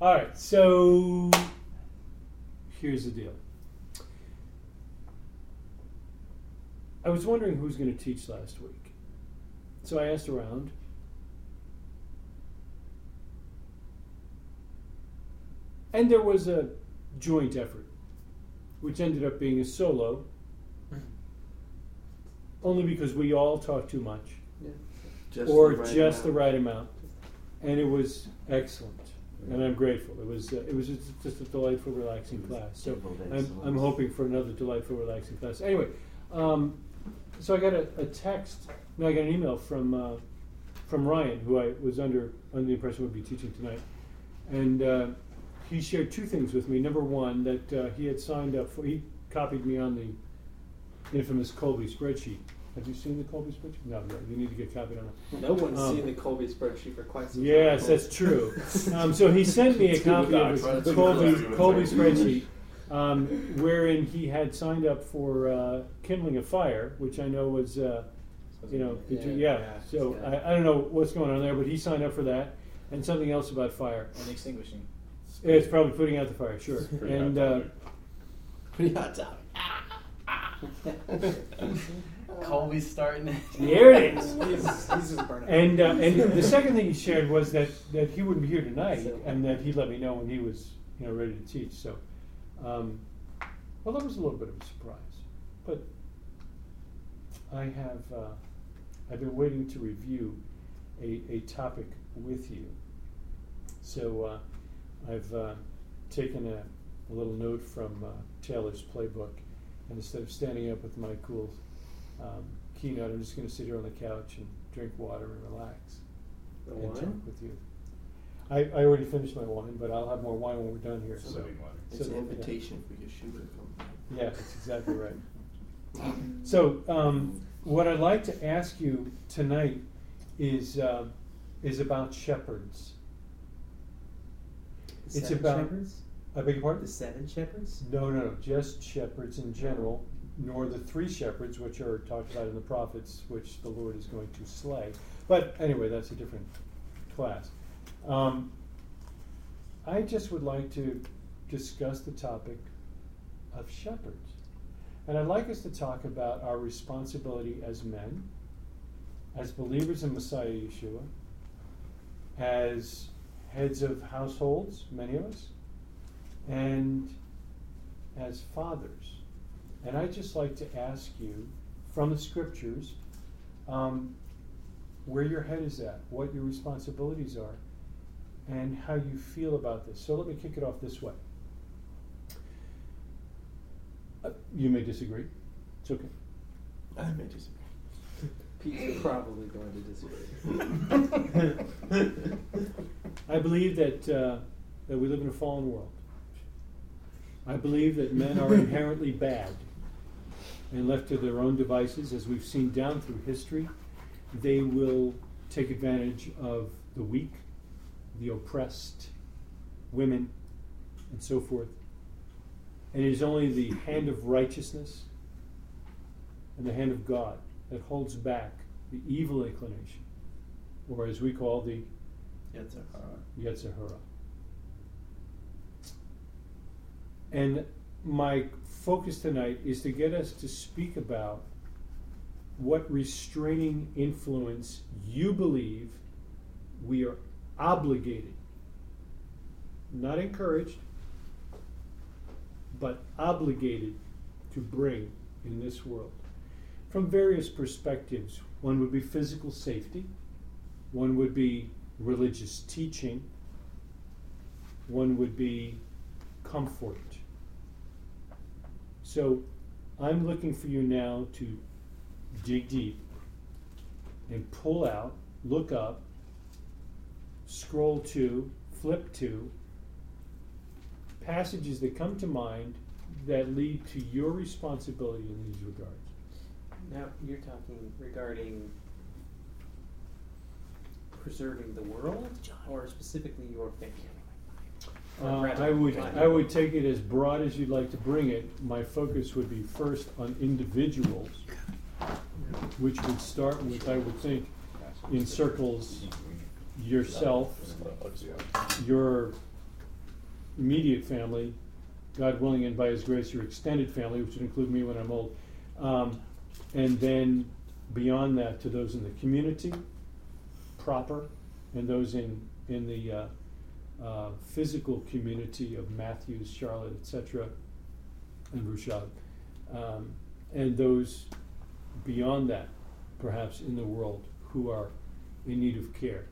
All right, so here's the deal. I was wondering who's going to teach last week. So I asked around. And there was a joint effort, which ended up being a solo, mm-hmm. only because we all talk too much, Just or the right just the right amount. And it was excellent, and I'm grateful. It was uh, it was just, just a delightful, relaxing class. So I'm, I'm hoping for another delightful, relaxing class. Anyway, um, so I got a, a text. No, I got an email from uh, from Ryan, who I was under under the impression would be teaching tonight, and uh, he shared two things with me. Number one, that uh, he had signed up for. He copied me on the infamous Colby spreadsheet. Have you seen the Colby spreadsheet? No, no, you need to get copied on it. No one's Um, seen the Colby spreadsheet for quite some Yes, time. Yes, that's true. Um, so he sent me a copy of the Colby, Colby spreadsheet, um, wherein he had signed up for uh, kindling a fire, which I know was, uh, you know, Yeah, between, yeah. yeah, So yeah. I, I don't know what's going on there, but he signed up for that, and something else about fire. And extinguishing. It's probably putting out the fire, sure. Pretty And hot uh. Pretty hot topic. Colby's starting. it. there it is. he's, he's just burning. And uh, and the second thing he shared was that, that he wouldn't be here tonight, and that he'd let me know when he was you know ready to teach. So, um, well, that was a little bit of a surprise, but I have uh, I've been waiting to review a, a topic with you. So uh, I've uh, taken a, a little note from uh, Taylor's playbook, and instead of standing up with my cool um, keynote, I'm just going to sit here on the couch and drink water and relax The and talk wine? with you. I, I already finished my wine, but I'll have more wine when we're done here. It's So, water. It's So, an yeah. invitation for your shoe to come back. yeah, that's exactly right. So, um, what I'd like to ask you tonight is uh, is about shepherds. It's seven about- shepherds. I beg your The seven shepherds. No, no, no, just shepherds in general, nor the three shepherds which are talked about in the prophets, which the Lord is going to slay. But anyway, that's a different class. Um, I just would like to discuss the topic of shepherds. And I'd like us to talk about our responsibility as men, as believers in Messiah Yeshua, as heads of households, many of us, and as fathers. And I'd just like to ask you from the scriptures um, where your head is at, what your responsibilities are, and how you feel about this. So let me kick it off this way. Uh, you may disagree. It's okay. I may disagree. Pete's probably going to disagree. I believe that, uh, that we live in a fallen world. I believe that men are inherently bad and left to their own devices, as we've seen down through history, they will take advantage of the weak, the oppressed, women, and so forth. And it is only the hand of righteousness and the hand of God that holds back the evil inclination, or as we call the Yetzer Hara. And my focus tonight is to get us to speak about what restraining influence you believe we are obligated, not encouraged, but obligated to bring in this world. From various perspectives, one would be physical safety, one would be religious teaching, one would be comfort. So I'm looking for you now to dig deep and pull out, look up, scroll to, flip to passages that come to mind that lead to your responsibility in these regards. Now you're talking regarding preserving the world, or specifically your family. Uh, I would. I would take it as broad as you'd like to bring it. My focus would be first on individuals, which would start with, I would think, in circles yourself, your immediate family, God willing, and by His grace, your extended family, which would include me when I'm old. Um, and then beyond that, to those in the community proper, and those in, in the uh, uh, physical community of Matthews, Charlotte, etc., and Bouchard. Um, and those beyond that, perhaps in the world, who are in need of care,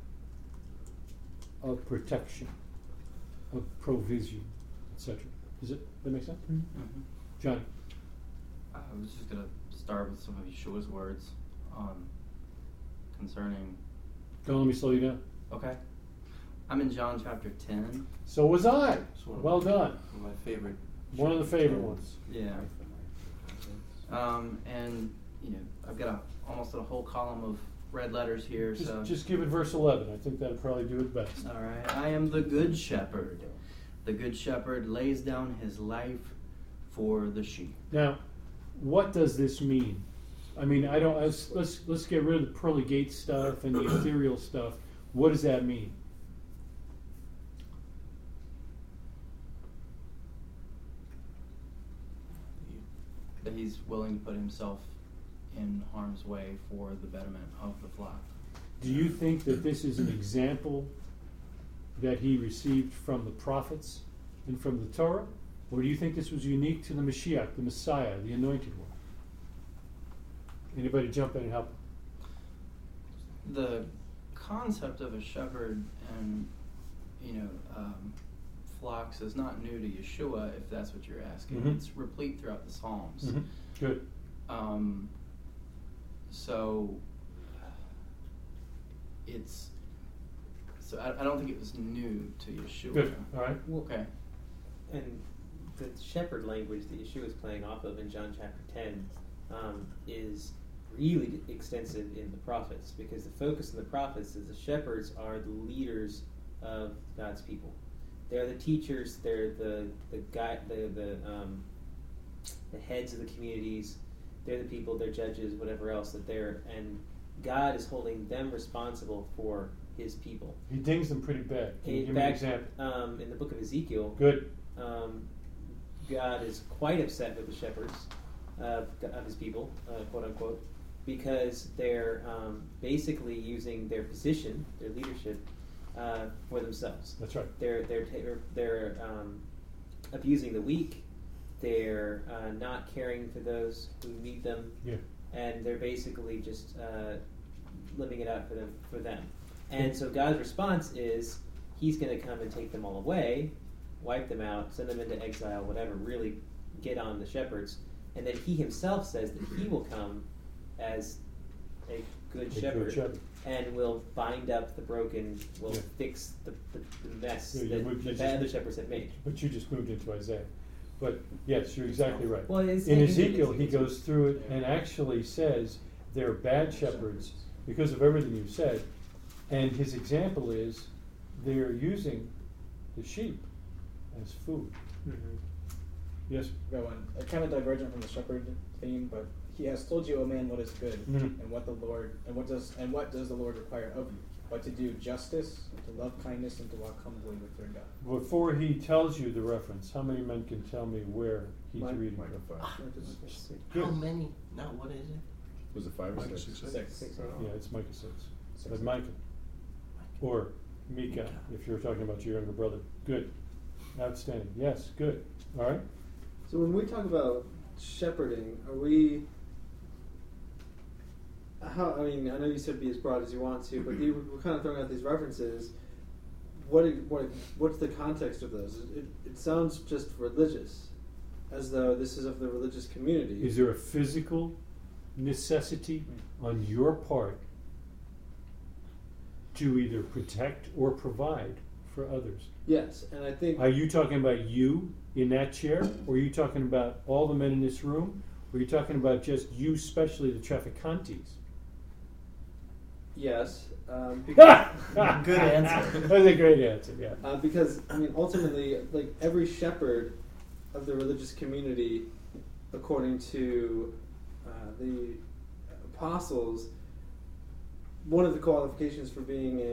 of protection, of provision, etc. Does it that make sense? Mhm. John? I was just gonna start with some of Yeshua's words um, concerning. Don't let me slow you down. Okay. I'm in John chapter 10. So was I. It's one of Well done. One of my favorite. One of the favorite ones. Yeah. Um, and, you know, I've got a, almost a whole column of red letters here. Just, so just give it verse 11. I think that'll probably do it best. All right. I am the good shepherd. The good shepherd lays down his life for the sheep. Now, what does this mean? I mean, I don't. Let's let's, let's get rid of the pearly gate stuff and the ethereal stuff. What does that mean? He's willing to put himself in harm's way for the betterment of the flock. Do you think that this is an example that he received from the prophets and from the Torah, or do you think this was unique to the Mashiach, the Messiah, the Anointed One? Anybody jump in and help? the concept of a shepherd and you know um, flocks is not new to Yeshua, if that's what you're asking. Mhm. It's replete throughout the Psalms. Mhm. Good. Um, so it's so I, I don't think it was new to Yeshua. Good. All right. Okay. And the shepherd language that Yeshua is playing off of in John chapter 10 um, is really extensive in the prophets because the focus in the prophets is the shepherds are the leaders of God's people. They're the teachers, they're the, the, guide, the, the, um, the heads of the communities, they're the people, they're judges, whatever else that they're, and God is holding them responsible for his people. He dings them pretty bad. Can you In give me an example? Um, in the book of Ezekiel, Good. um, God is quite upset with the shepherds of, of his people, uh, quote unquote, because they're um, basically using their position, their leadership, uh, for themselves. That's right. They're they're they're um, abusing the weak. They're uh, not caring for those who need them, Yeah. and they're basically just uh, living it out for them for them. And so God's response is He's going to come and take them all away, wipe them out, send them into exile, whatever. Really get on the shepherds, and then He Himself says that He will come as a good A shepherd, good shepherd. And will bind up the broken, will Yeah. fix the, the, the mess Yeah, you that would- you the just- other shepherds have made. But you just moved into Isaiah. But yes, you're exactly right. Well, it's In in Ezekiel, he goes through it and actually says they're bad shepherds because of everything you said. And his example is they're using the sheep as food. Mm-hmm. Yes? Go on. A kind of divergent from the shepherd theme, but he has told you, O man, what is good, Mhm. and what the Lord and what does and what does the Lord require of you, but to do justice, to love kindness, and to walk humbly with your God. Before he tells you the reference, how many men can tell me where he's Mike- reading? Micah from? five. Good. How many? Now, what is it? Was it five or Micah six? six. Six. Six. Yeah, it's Micah 6. Six. But Micah. Or Micah, if you're talking about your younger brother. Good. Outstanding. Yes, good. All right. So when we talk about shepherding, are we? How I mean, I know you said be as broad as you want to, but you we're kind of throwing out these references. What what what's the context of those? It, it sounds just religious, as though this is of the religious community. Is there a physical necessity on your part to either protect or provide for others? yes, and I think Are you talking about you in that chair, or are you talking about all the men in this room, or are you talking about just you, especially the trafficantes? Yes, um, because, Good answer. That's a great answer. Yeah. uh, because I mean, ultimately, like every shepherd of the religious community, according to uh, the apostles, one of the qualifications for being a,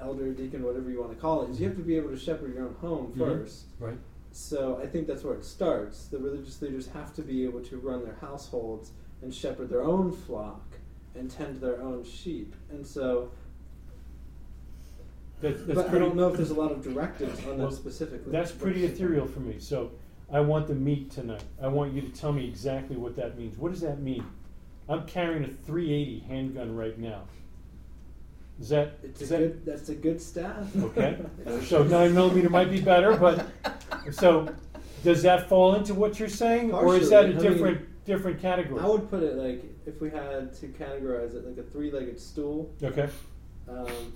a elder, deacon, whatever you want to call it, is you have to be able to shepherd your own home Mhm. first. Right. So I think that's where it starts. The religious leaders have to be able to run their households and shepherd their own flock and tend their own sheep. And so, That, that's but I don't know if there's a lot of directives on Well, that specifically. That's pretty ethereal for me. So I want the meat tonight. I want you to tell me exactly what that means. What does that mean? I'm carrying a 380 handgun right now. Is that It's is a that good. That's a good staff. okay? so nine millimeter might be better, but so does that fall into what you're saying, or is that a Partially. I mean, different different category? I would put it like if we had to categorize it like a three-legged stool, okay. um,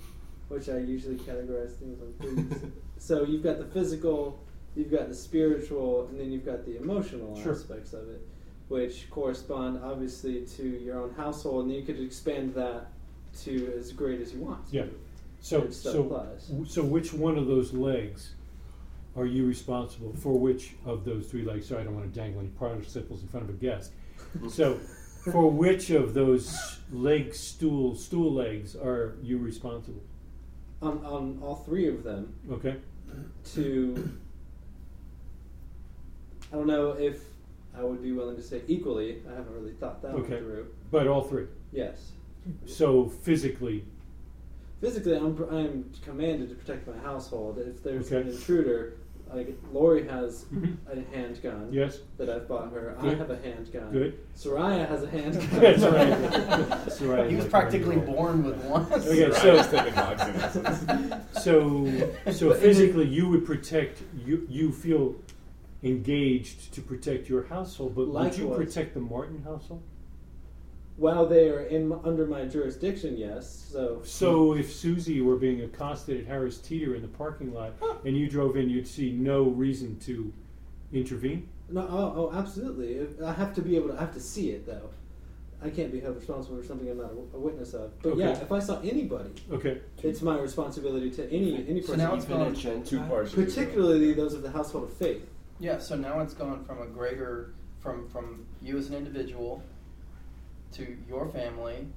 which I usually categorize things on threes. so you've got the physical, you've got the spiritual, and then you've got the emotional Sure. aspects of it, which correspond obviously to your own household, and you could expand that to as great as you want. Yeah. So so w- so which one of those legs are you responsible for? Which of those three legs? Sorry, I don't want to dangle any participles in front of a guest. So, for which of those leg stool stool legs are you responsible? On, on all three of them, Okay. to I don't know if I would be willing to say equally. I haven't really thought that Okay. one through. But all three. Yes. So physically, Physically, I'm, I'm commanded to protect my household. If there's an intruder, like Lori has Mhm. a handgun yes, that I've bought her. I have a handgun. good. Soraya has a handgun. That's right. That's. He was Like practically born with one. Okay, so- just taking dogs in essence. So, so physically, you would protect you. You feel engaged to protect your household, but would you protect the Martin household? While they are in under my jurisdiction, yes. So So, if Susie were being accosted at Harris Teeter in the parking lot, and you drove in, you'd see no reason to intervene. no, oh, oh, absolutely. I have to be able to. I have to see it though. I can't be held responsible for something I'm not a, a witness of. But yeah, if I saw anybody, Okay. it's my responsibility to any any So person, now it's Even a gone- Gentile? Two parts. particularly those of the household of faith. Yeah, so now it's gone from a greater, from from you as an individual, to your family,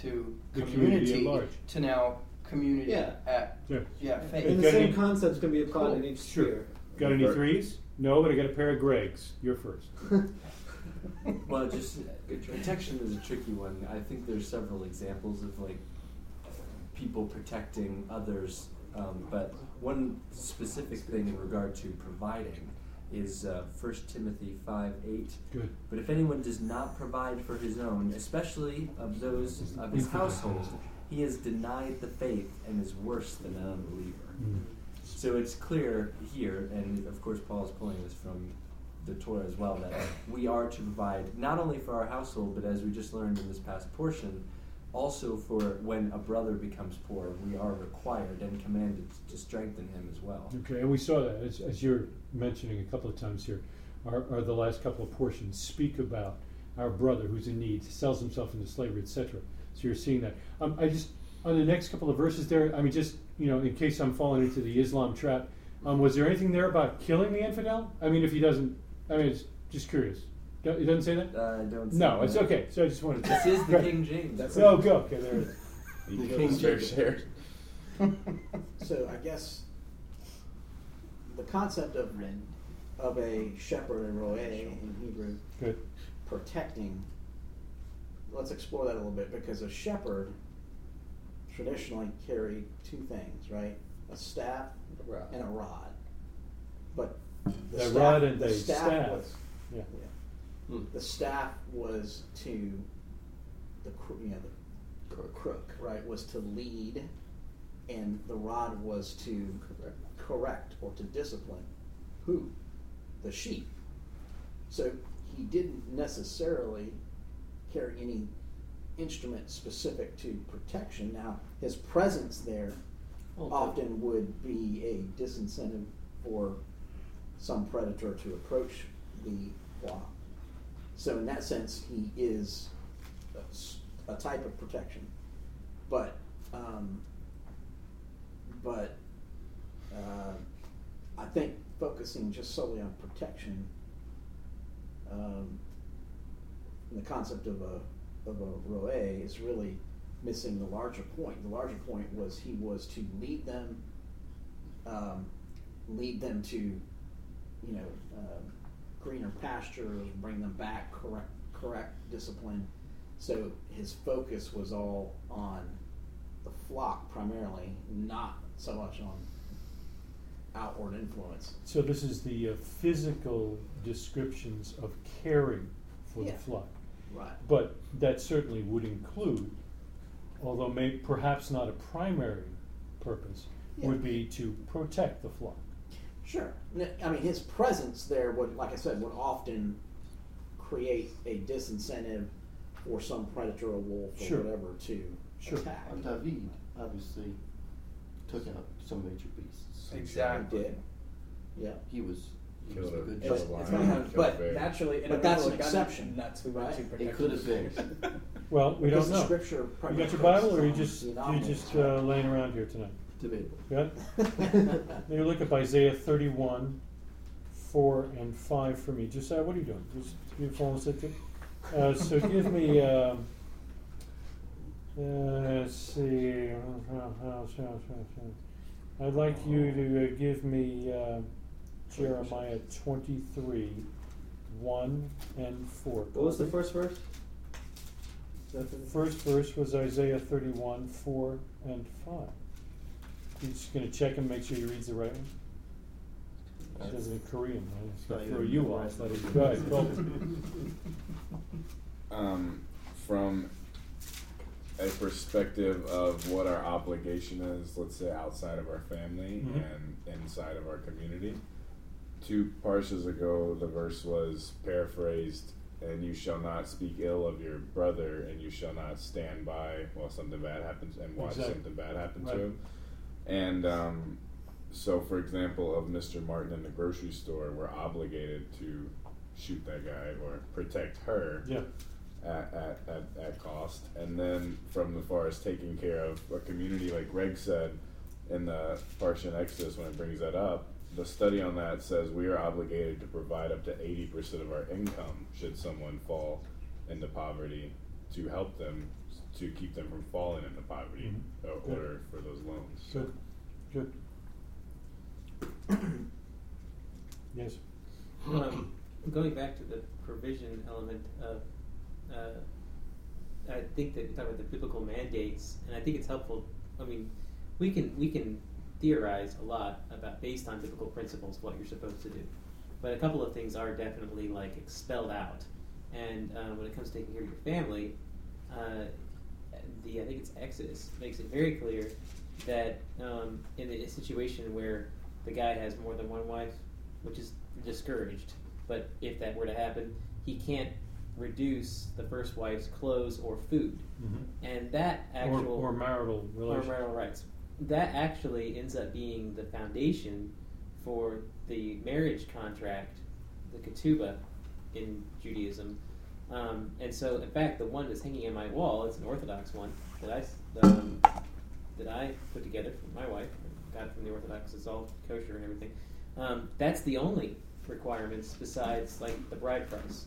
to The community community, at large. to now community Yeah. at Yeah. yeah And the got same any- concepts can be applied Cool. in each Sure. sphere. Got any threes? No, but I got a pair of Gregs. You're first. Well, just protection is a tricky one. I think there's several examples of like people protecting others, um, but one specific thing in regard to providing is uh, 1 Timothy five eight. Good. But if anyone does not provide for his own, especially of those of his household, he has denied the faith and is worse than an unbeliever. Mm. So it's clear here, and of course Paul is pulling this from the Torah as well, that we are to provide not only for our household, but as we just learned in this past portion, also for when a brother becomes poor, we are required and commanded to strengthen him as well. Okay, and we saw that as, as you're mentioning a couple of times here. are, our the last couple of portions speak about our brother who's in need, sells himself into slavery, etc. So you're seeing that. Um, I just on the next couple of verses there. I mean, just you know, in case I'm falling into the Islam trap, um, was there anything there about killing the infidel? I mean, if he doesn't, I mean, it's just curious. Do- It doesn't say that. Uh, I don't. see No, it's that. okay. So I just wanted to. This is the Right. King James. That's Oh, go. Okay, there it is. The King James. share. So I guess the concept of of a shepherd and ro'eh in Hebrew Good. protecting. Let's explore that a little bit because a shepherd traditionally carried two things, right? A staff and a rod. But the A staff, rod and the staff, staff. was Yeah. yeah. Hmm. The staff was to the you know the cro- crook right was to lead, and the rod was to correct or to discipline who the sheep. So he didn't necessarily carry any instrument specific to protection. Now his presence there Well, often would be a disincentive for some predator to approach the flock. So in that sense, he is a type of protection. But um, but uh, I think focusing just solely on protection, um, the concept of a of a ro'eh is really missing the larger point. The larger point was he was to lead them, um, lead them to, you know, um, greener pastures, bring them back, correct, correct discipline. So his focus was all on the flock primarily, not so much on outward influence. So this is the uh, physical descriptions of caring for Yeah. the flock. Right. But that certainly would include, although may perhaps not a primary purpose, Yeah. would be to protect the flock. Sure. I mean, his presence there would, like I said, would often create a disincentive for some predator or wolf or Sure. whatever to Sure. attack. And David obviously took out some major beasts. He did. Yeah. He was he was a a- good killed lion. It's not- but bear. Naturally, in But that's an exception, Nuts. We went right? to It could have been. Well, we Because don't know. scripture You got your Bible, or you just you just uh, laying around here tonight? Debatable. Yeah. Maybe look up Isaiah thirty-one, four and five for me. Josiah, what are you doing? Just you falling asleep? Uh, so give me. Um, uh, let's see. I'd like you to uh, give me uh, Jeremiah twenty-three, one and four. What was the first verse? The the- first verse was Isaiah thirty-one, four and five. You're just gonna check and make sure he reads the right one? He does it in Korean, right? It's gonna Not throw you off, let it go ahead, go. um, from a perspective of what our obligation is, let's say outside of our family Mhm. and inside of our community. Two parshas ago, the verse was paraphrased, and you shall not speak ill of your brother, and you shall not stand by while something bad happens and watch Exactly. something bad happen Right. to him. And um, so, for example, of Mr. Martin in the grocery store, we're obligated to shoot that guy or protect her Yeah, at, at, at, at cost. And then from the far as taking care of a community, like Greg said in the Parsha and Exodus when it brings that up, the study on that says we are obligated to provide up to 80% of our income should someone fall into poverty to help them to keep them from falling into poverty Mhm. uh, Good. for those loans. good, good. Yes, um, going back to the provision element of, uh, I think that you talk about the biblical mandates, and I think it's helpful. I mean, we can we can theorize a lot about based on biblical principles what you're supposed to do, but a couple of things are definitely like expelled out. And uh, when it comes to taking care of your family, uh, the I think it's Exodus makes it very clear that um, in a situation where the guy has more than one wife, which is discouraged, but if that were to happen, he can't reduce the first wife's clothes or food, Mhm. and that actual or marital or marital rights. That actually ends up being the foundation for the marriage contract, the ketubah in Judaism. Um, and so, in fact, the one that's hanging on my wall, it's an Orthodox one that I, um, that I put together for my wife. Got it from the Orthodox, it's all kosher and everything. Um, that's the only requirements besides, like, the bride price.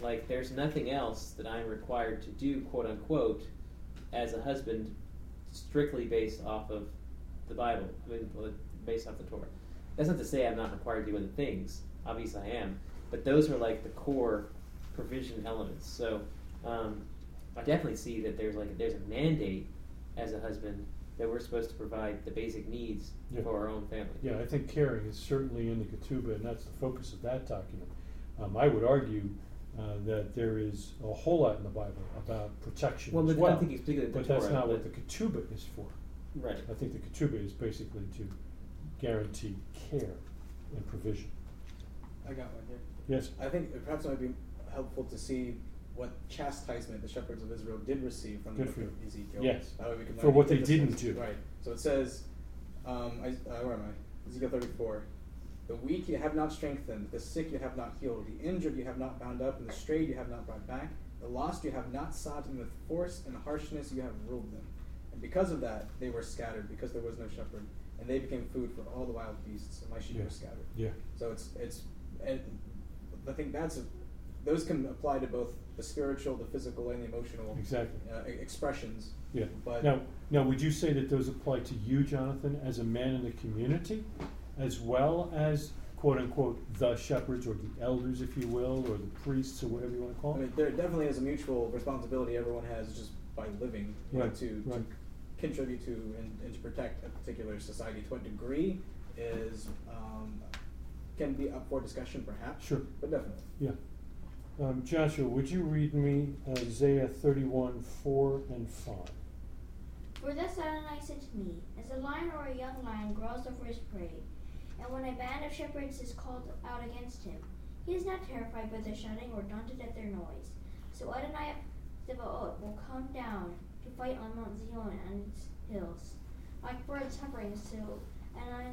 Like, there's nothing else that I'm required to do, quote unquote, as a husband, strictly based off of the Bible. I mean, based off the Torah. That's not to say I'm not required to do other things. Obviously, I am. But those are like the core provision elements. So um, I definitely see that there's like there's a mandate as a husband that we're supposed to provide the basic needs Yeah. for our own family. Yeah, I think caring is certainly in the ketubah, and that's the focus of that document. Um, I would argue uh, that there is a whole lot in the Bible about protection Well, as but I well. don't think it's particularly the but that's Torah, not what the ketubah is for. Right. I think the ketubah is basically to guarantee care and provision. I got one here. Yes. I think it perhaps it might be helpful to see what chastisement the shepherds of Israel did receive from Good the book of Ezekiel. Yes. That way we can For learn what they didn't do. Right. So it says, um, I, uh, where am I? Ezekiel 34. The weak you have not strengthened, the sick you have not healed, the injured you have not bound up, and the strayed you have not brought back. The lost you have not sought, and with force and harshness you have ruled them. And because of that, they were scattered, because there was no shepherd, and they became food for all the wild beasts, and my sheep Yeah. were scattered. Yeah. So it's it's and I think that's a, those can apply to both the spiritual, the physical, and the emotional Exactly. uh, expressions. Yeah. But Now, now, would you say that those apply to you, Jonathan, as a man in the community, as well as quote unquote the shepherds or the elders, if you will, or the priests or whatever you want to call I them? mean, there definitely is a mutual responsibility everyone has just by living you know, Right, to, right. to contribute to and, and to protect a particular society. To what degree is um, can be up for discussion, perhaps. Sure. but definitely. Yeah. Um, Joshua, would you read me Isaiah 31, 4 and 5? For thus Adonai said to me, As a lion or a young lion grows over his prey, and when a band of shepherds is called out against him, he is not terrified by their shouting or daunted at their noise. So Adonai Zebaoth will come down to fight on Mount Zion and its hills. Like birds hovering, so Adonai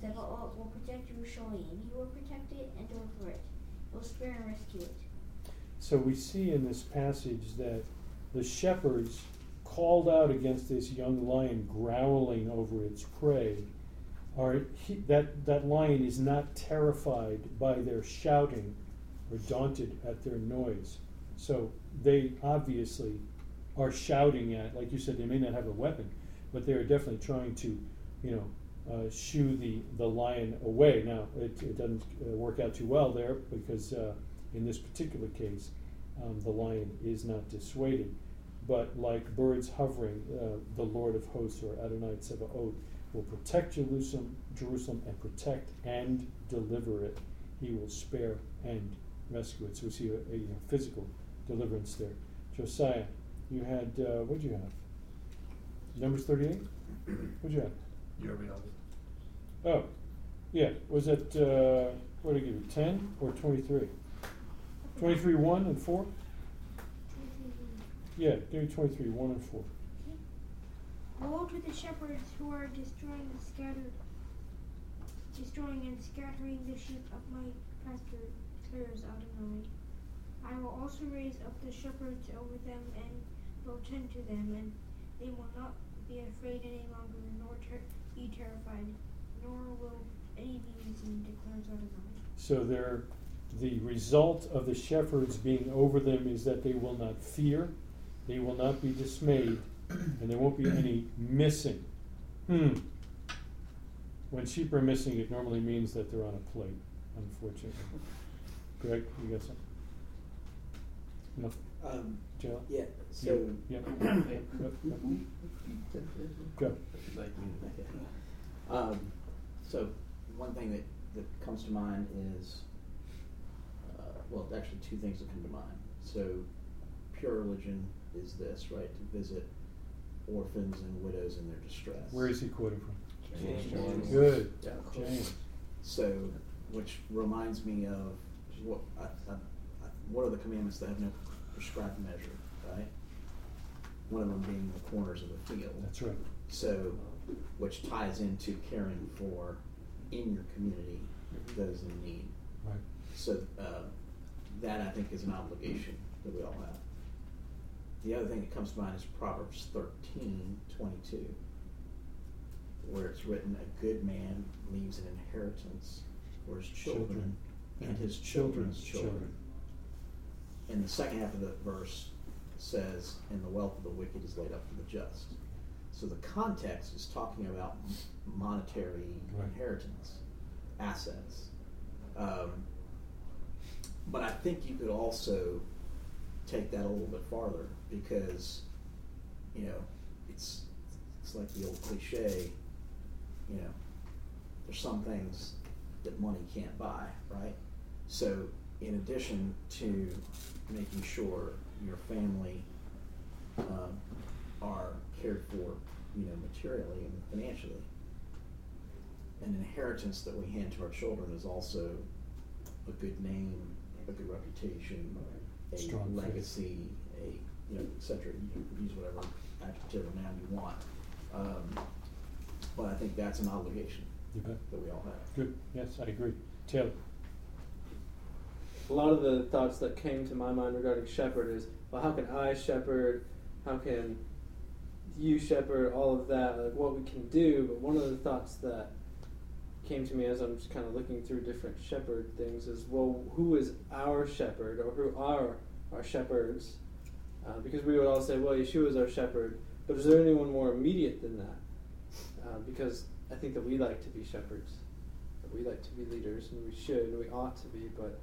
Zebaoth will protect Jerusalem. He will protect it and deliver it. He will spare and rescue it. So we see in this passage that the shepherds called out against this young lion growling over its prey. Are he, that that lion is not terrified by their shouting or daunted at their noise. So they obviously are shouting at, like you said, they may not have a weapon, but they are definitely trying to, you know, uh, shoo the, the lion away. Now, it, it doesn't uh, work out too well there because uh, in this particular case, um, the lion is not dissuaded. But like birds hovering, uh, the Lord of hosts, or Adonai Tsebaoth, will protect Jerusalem, Jerusalem and protect and deliver it. He will spare and rescue it. So we see a, a you know, physical deliverance there. Josiah, you had, uh, what did you have? Numbers 38? What did you have? You already. Oh, yeah. Was it, uh, what did I give you, 10 or 23? 23, 1 and 4? Yeah, give me 23, 1 and 4. Woe to the shepherds who are destroying scattered, destroying and scattering the sheep of my pasture, declares Adonai. I will also raise up the shepherds over them and will tend to them, and they will not be afraid any longer, nor ter- be terrified, nor will any be seen, declares Adonai. So they're, the result of the shepherds being over them is that they will not fear, they will not be dismayed, and there won't be any missing. Hmm. When sheep are missing, it normally means that they're on a plate, unfortunately. Greg, you got something? No? Um, Joe? yeah, so. Yeah. Go. Um, so one thing that, that comes to mind is, uh, well, actually two things that come to mind. So pure religion is this, right? To visit orphans and widows in their distress. Where is he quoting from? James. Good. Yeah. James. So, which reminds me of what I, I, I, what are the commandments that have no prescribed measure, right? One of them being the corners of the field. That's right. So, which ties into caring for in your community those in need. Right. So uh, that I think is an obligation that we all have. The other thing that comes to mind is Proverbs 13, 22, where it's written, A good man leaves an inheritance for his children, Children. and his Children's children's children. children. And the second half of the verse says, And the wealth of the wicked is laid up for the just. So the context is talking about monetary Right. inheritance, assets. Um, but I think you could also take that a little bit farther because, you know, it's it's like the old cliche, you know, there's some things that money can't buy, right? So in addition to making sure your family um, are cared for, you know, materially and financially, an inheritance that we hand to our children is also a good name, a good reputation, a Strong legacy, a you know, et cetera. You can use whatever adjective or noun you want. Um, but I think that's an obligation that we all have. Good. Yes, I agree. Taylor. A lot of the thoughts that came to my mind regarding shepherd is, well, how can I shepherd? How can you shepherd? All of that, like what we can do. But one of the thoughts that came to me as I'm just kind of looking through different shepherd things is well, who is our shepherd or who are our shepherds? Uh, because we would all say, well, Yeshua is our shepherd, but is there anyone more immediate than that? Uh, because I think that we like to be shepherds, that we like to be leaders, and we should, and we ought to be, but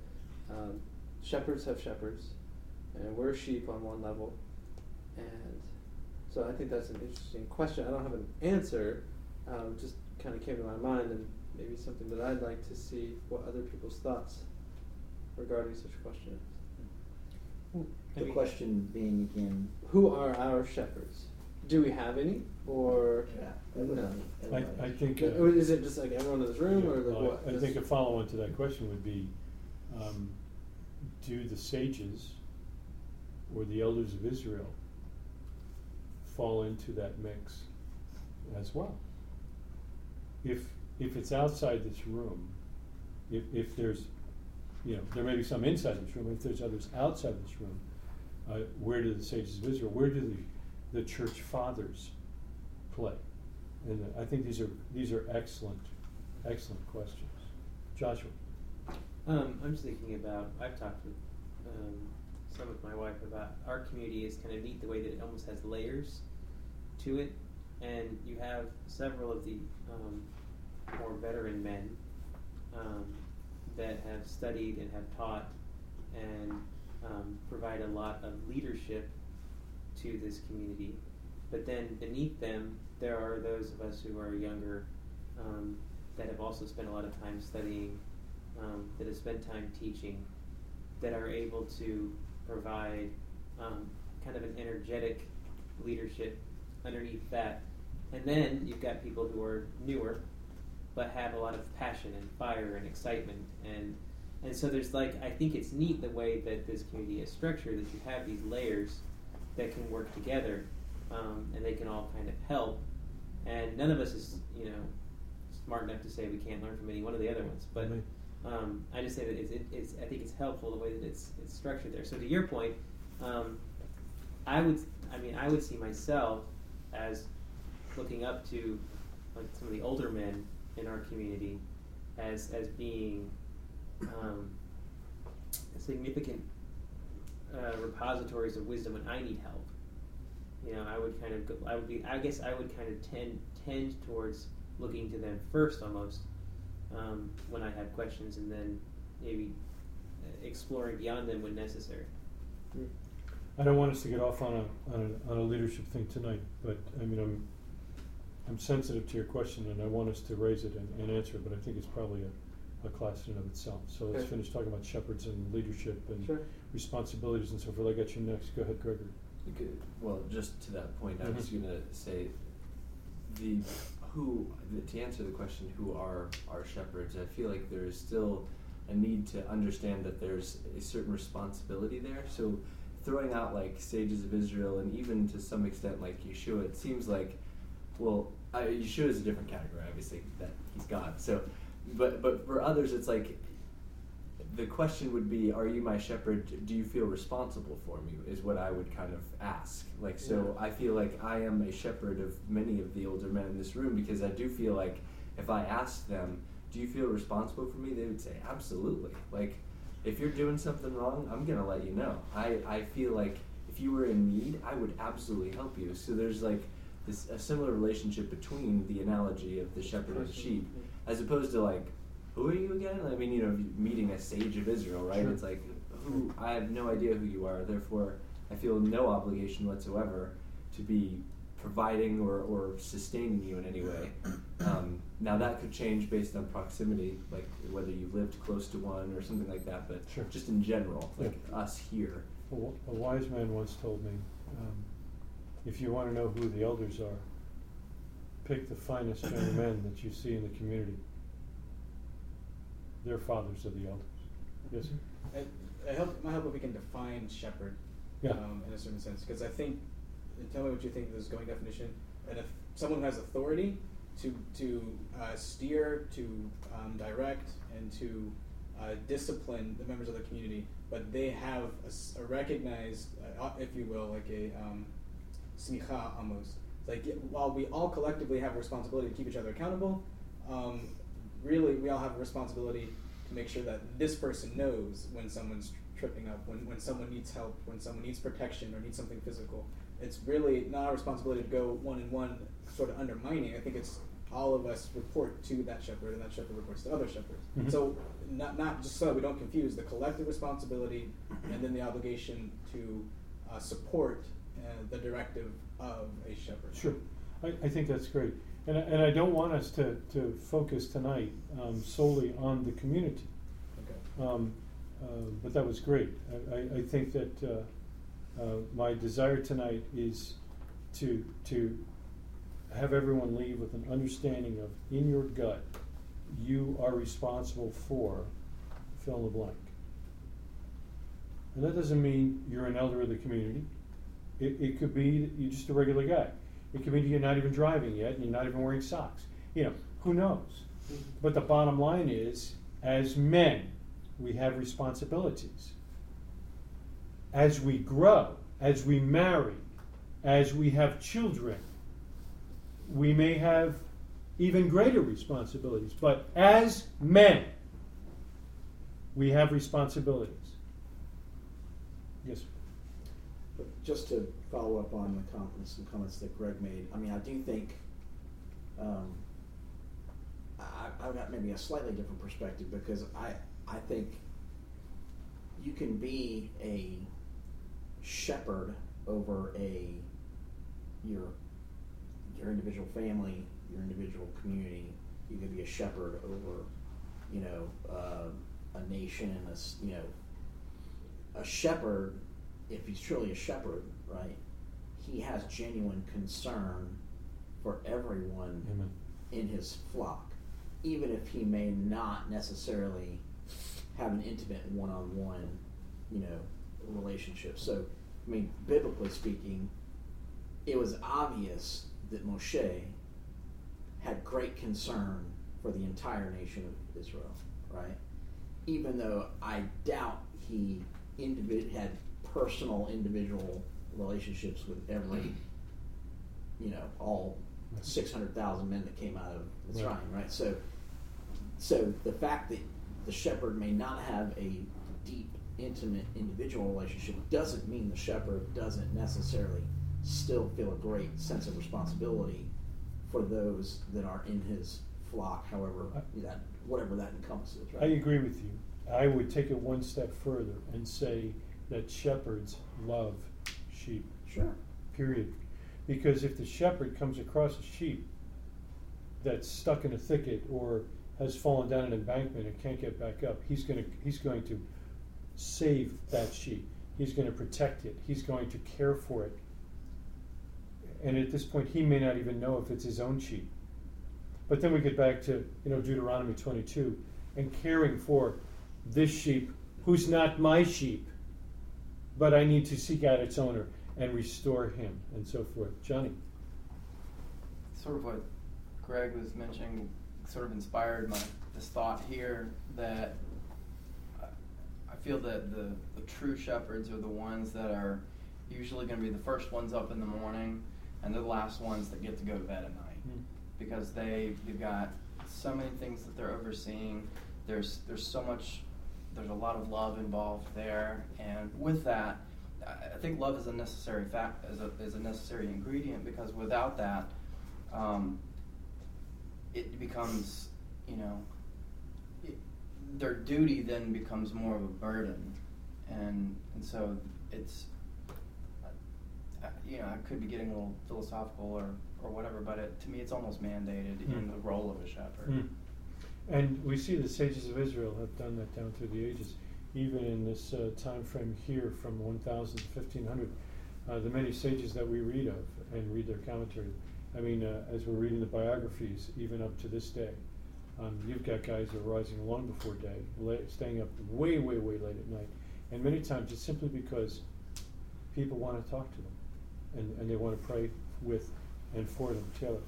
um, shepherds have shepherds, and we're sheep on one level, and so I think that's an interesting question. I don't have an answer, um, just kind of came to my mind, and maybe something that I'd like to see what other people's thoughts regarding such a question. The question being again. Who are our shepherds? Do we have any, or Yeah. no? I, I think. Or Is it just like everyone in this room, or like Well, what? I think a follow-on to that question would be, um, do the sages or the elders of Israel fall into that mix as well? If, if it's outside this room, if, if there's, you know, there may be some inside this room, if there's others outside this room, uh, where do the sages of Israel, where do the, the church fathers play? And I think these are, these are excellent, excellent questions. Joshua? Um, I'm just thinking about. I've talked with um, some with my wife about our community is kind of neat the way that it almost has layers to it, and you have several of the um, more veteran men um, that have studied and have taught and um, provide a lot of leadership to this community. But then beneath them, there are those of us who are younger um, that have also spent a lot of time studying, um, that have spent time teaching, that are able to provide um, kind of an energetic leadership underneath that. And then you've got people who are newer, but have a lot of passion and fire and excitement. And and so there's like I think it's neat the way that this community is structured that you have these layers that can work together um, and they can all kind of help. And none of us is you know smart enough to say we can't learn from any one of the other ones but um, I just say that it's, it, it's I think it's helpful the way that it's it's structured there. So to your point um, I would I mean I would see myself as looking up to like some of the older men in our community as as being um, significant uh, repositories of wisdom when I need help. You know, I would kind of go, I would be I guess I would kind of tend tend towards looking to them first almost um, when I have questions, and then maybe uh, exploring beyond them when necessary. I don't want us to get off on a, on a, on a leadership thing tonight, but I mean, I'm, I'm sensitive to your question and I want us to raise it and, and answer it, but I think it's probably a, a class in and of itself. So let's Okay. finish talking about shepherds and leadership and Sure. responsibilities and so forth. I got you next. Go ahead, Gregory. Good. Well, just to that point, I was Mhm. going to say the who the, to answer the question who are our shepherds. I feel like there is still a need to understand that there's a certain responsibility there. So throwing out like sages of Israel and even to some extent like Yeshua, it seems like well, I, Yeshua is a different category, obviously that he's God. So, but but for others, it's like the question would be, "Are you my shepherd? Do you feel responsible for me?" Is what I would kind of ask. Like, so I feel like I am a shepherd of many of the older men in this room because I do feel like if I asked them, "Do you feel responsible for me?" they would say, "Absolutely." Like, if you're doing something wrong, I'm gonna let you know. I I feel like if you were in need, I would absolutely help you. So there's like this a similar relationship between the analogy of the shepherd and the sheep, as opposed to like who are you again? I mean, you know, meeting a sage of Israel, right? Sure. It's like, who? I have no idea who you are. Therefore, I feel no obligation whatsoever to be providing or, or sustaining you in any way. Um, now that could change based on proximity, like whether you lived close to one or something like that. But Sure. just in general, like Yeah. us here, a wise man once told me, um, if you want to know who the elders are, pick the finest young men that you see in the community. They're fathers of the elders. Yes, sir? It, it help, might help if we can define shepherd Yeah. um, in a certain sense. Because I think, tell me what you think of this going definition. And if someone who has authority to to uh, steer, to um, direct, and to uh, discipline the members of the community, but they have a recognized, uh, if you will, like a um, smicha almost. It's like while we all collectively have a responsibility to keep each other accountable, um, really we all have a responsibility to make sure that this person knows when someone's tripping up, when, when someone needs help, when someone needs protection or needs something physical. It's really not our responsibility to go one and one sort of undermining. I think it's all of us report to that shepherd and that shepherd reports to other shepherds. Mhm. So not, not just so that we don't confuse the collective responsibility and then the obligation to uh, support uh, the directive of a shepherd. Sure, I, I think that's great. And, I- and I don't want us to, to focus tonight um, solely on the community. Okay. Um, uh, but that was great. I, I, I think that uh, uh, my desire tonight is to, to have everyone leave with an understanding of, in your gut, you are responsible for fill in the blank. And that doesn't mean you're an elder of the community. It, it could be that you're just a regular guy. It could be you're not even driving yet and you're not even wearing socks. You know, who knows? Mm-hmm. But the bottom line is, as men, we have responsibilities. As we grow, as we marry, as we have children, we may have even greater responsibilities. But as men, we have responsibilities. Yes. But just to follow up on the comments, some comments that Greg made, I mean, I do think, um, I, I've got maybe a slightly different perspective because I, I think you can be a shepherd over a, your, your individual family, your individual community. You can be a shepherd over, you know, uh, a nation, a, you know, a shepherd, if he's truly a shepherd, right, he has genuine concern for everyone Amen. in his flock, even if he may not necessarily have an intimate one-on-one, you know, relationship. So, I mean, biblically speaking, it was obvious that Moshe had great concern for the entire nation of Israel, right? Even though I doubt he individ- had personal individual relationships with every, you know, all 600,000 men that came out of Mitzrayim, Right. right? So, so the fact that the shepherd may not have a deep, intimate individual relationship doesn't mean the shepherd doesn't necessarily still feel a great sense of responsibility for those that are in his flock, however that whatever that encompasses, Right? I agree with you. I would take it one step further and say that shepherds love sheep, Sure. period. Because if the shepherd comes across a sheep that's stuck in a thicket or has fallen down an embankment and can't get back up, he's gonna, he's going to save that sheep. He's gonna protect it. He's going to care for it. And at this point, he may not even know if it's his own sheep. But then we get back to, you know, Deuteronomy 22 and caring for this sheep who's not my sheep, but I need to seek out its owner and restore him and so forth. Johnny. sort of what Greg was mentioning sort of inspired my this thought here that I- feel that the, the true shepherds are the ones that are usually going to be the first ones up in the morning and they're the last ones that get to go to bed at night hmm. because they they've got so many things that they're overseeing. There's there's so much there's a lot of love involved there, and with that, I think love is a necessary fact is a is a necessary ingredient because without that, um, it becomes you know it, their duty then becomes more of a burden, and and so it's you know, I could be getting a little philosophical or, or whatever, but it, to me, it's almost mandated in Mm. the role of a shepherd. Mm. And we see the sages of Israel have done that down through the ages, even in this uh, time frame here from 1000 to 1500. Uh, the many sages that we read of and read their commentary. I mean, uh, as we're reading the biographies, even up to this day, um, you've got guys that are rising long before day, staying up way, way, way late at night. And many times it's simply because people want to talk to them and, and they want to pray with and for them. Taylor.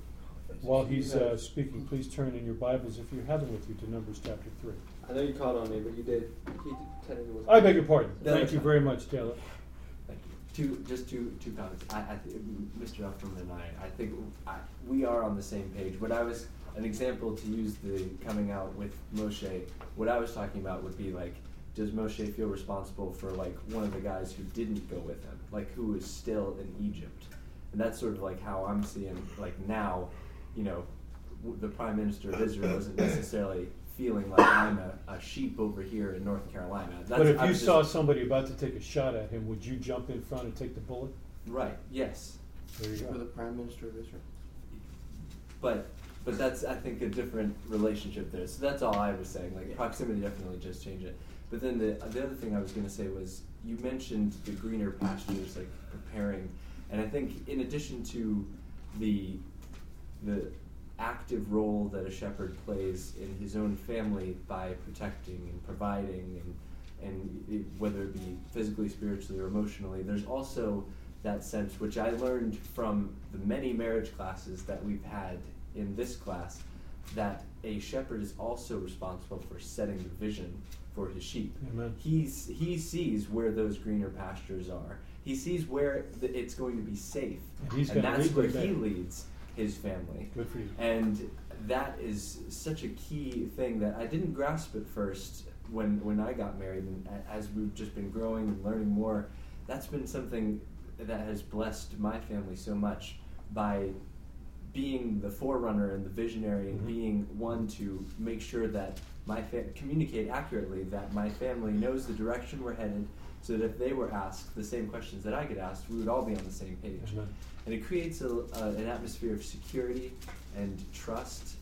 While he's uh, speaking, please turn in your Bibles, if you have them with you, to Numbers chapter 3. I know you called on me, but you did. He technically was. I beg your pardon. No, Thank you fine. very much, Taylor. Thank you. Two, just two, two comments. I, I, thi- Mr. Upton and I, I think I, we are on the same page. What I was an example to use the coming out with Moshe, what I was talking about would be like, does Moshe feel responsible for like one of the guys who didn't go with him, like who is still in Egypt? And that's sort of like how I'm seeing like now, you know, the prime minister of Israel isn't necessarily feeling like I'm a, a sheep over here in North Carolina. That's, But if I'm you just- saw somebody about to take a shot at him, would you jump in front and take the bullet? right, yes, There you For the. Prime Minister of Israel. but but that's I think a different relationship there. So that's all I was saying. Like proximity definitely just changed it. But then the the other thing I was going to say was you mentioned the greener pastures, like preparing, and I think in addition to the the active role that a shepherd plays in his own family by protecting and providing and and it, whether it be physically, spiritually, or emotionally, there's also that sense which I learned from the many marriage classes that we've had in this class that a shepherd is also responsible for setting the vision for his sheep. Amen. He's, he sees where those greener pastures are. He sees where the, it's going to be safe. And and that's where he leads his family. Good for you. And that is such a key thing that I didn't grasp at first when when I got married, and as we've just been growing and learning more, that's been something that has blessed my family so much by being the forerunner and the visionary and Mhm. being one to make sure that my fa- communicate accurately that my family knows the direction we're headed so that if they were asked the same questions that I get asked we would all be on the same page Amen. And it creates a, uh, an atmosphere of security and trust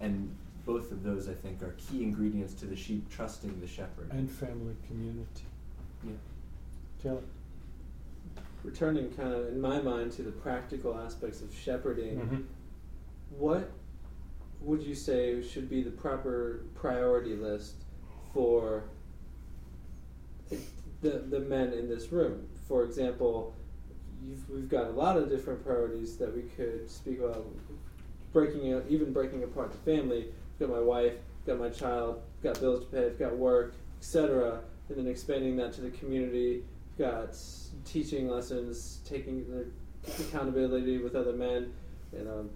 and both of those i think are key ingredients to the sheep trusting the shepherd And family community. yeah. Taylor. Returning kind of in my mind to the practical aspects of shepherding, Mhm. what would you say should be the proper priority list for the the men in this room? For example, you've, we've got a lot of different priorities that we could speak about. Breaking out, even breaking apart the family. I've got my wife, got my child, got bills to pay, I've got work, etc. And then expanding that to the community. I've got teaching lessons, taking accountability with other men, you know,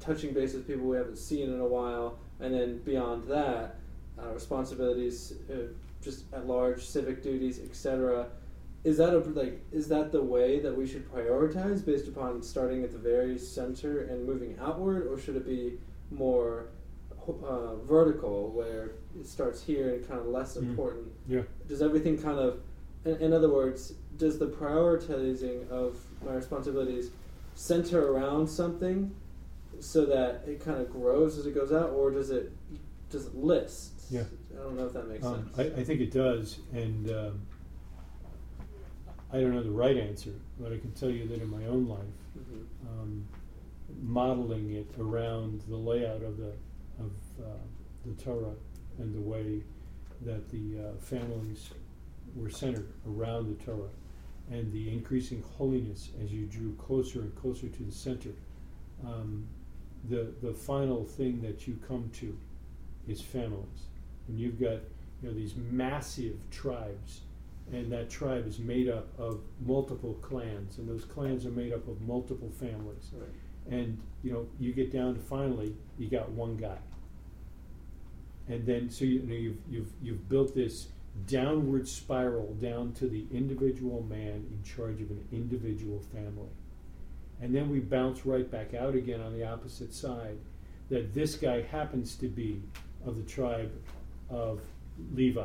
touching base with people we haven't seen in a while, and then beyond that, uh, responsibilities, uh, just at large, civic duties, etc. Is that a like? Is that the way that we should prioritize based upon starting at the very center and moving outward, or should it be more uh, vertical, where it starts here and kind of less Mm. important? Yeah. Does everything kind of, in, in other words, does the prioritizing of my responsibilities center around something so that it kind of grows as it goes out, or does it does it list? Yeah. I don't know if that makes Um, sense. I, I think it does, and um, I don't know the right answer, but I can tell you that in my own life, Mhm. um, modeling it around the layout of the of uh, the Torah and the way that the uh, families were centered around the Torah, and the increasing holiness as you drew closer and closer to the center. Um, the the final thing that you come to is families, and you've got you know these massive tribes, and that tribe is made up of multiple clans, and those clans are made up of multiple families. Right. and you know you get down to finally you got one guy. And then so you know you've you've you've built this downward spiral down to the individual man in charge of an individual family. And then we bounce right back out again on the opposite side that this guy happens to be of the tribe of Levi.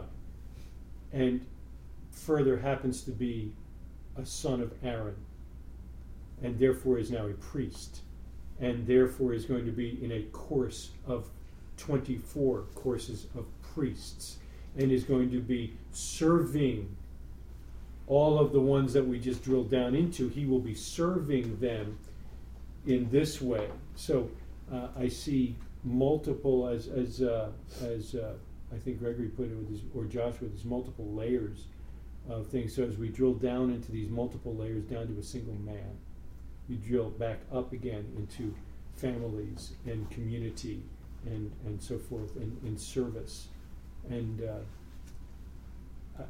And further happens to be a son of Aaron and therefore is now a priest, and therefore is going to be in a course of 24 courses of priests, and is going to be serving all of the ones that we just drilled down into. He will be serving them in this way. So uh, I see multiple, as as uh, as uh, I think Gregory put it with his, or Joshua, his multiple layers of things. So as we drill down into these multiple layers down to a single man, you drill back up again into families and community and, and so forth and, and service. And uh,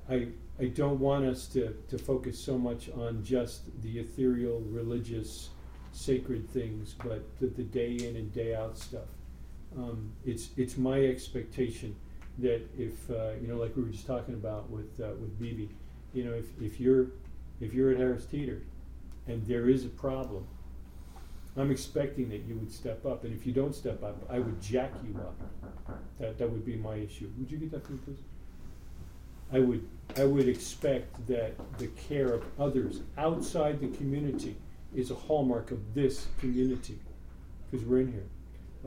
I, I- don't want us to, to focus so much on just the ethereal, religious, sacred things, but the, the day in and day out stuff. um, it's it's my expectation that if uh, you know, like we were just talking about with uh, with BB, you know, if, if you're if you're at Harris Teeter and there is a problem, I'm expecting that you would step up, and if you don't step up, I would jack you up. That that would be my issue. Would you get that me, please? I would I would expect that the care of others outside the community is a hallmark of this community, because we're in here.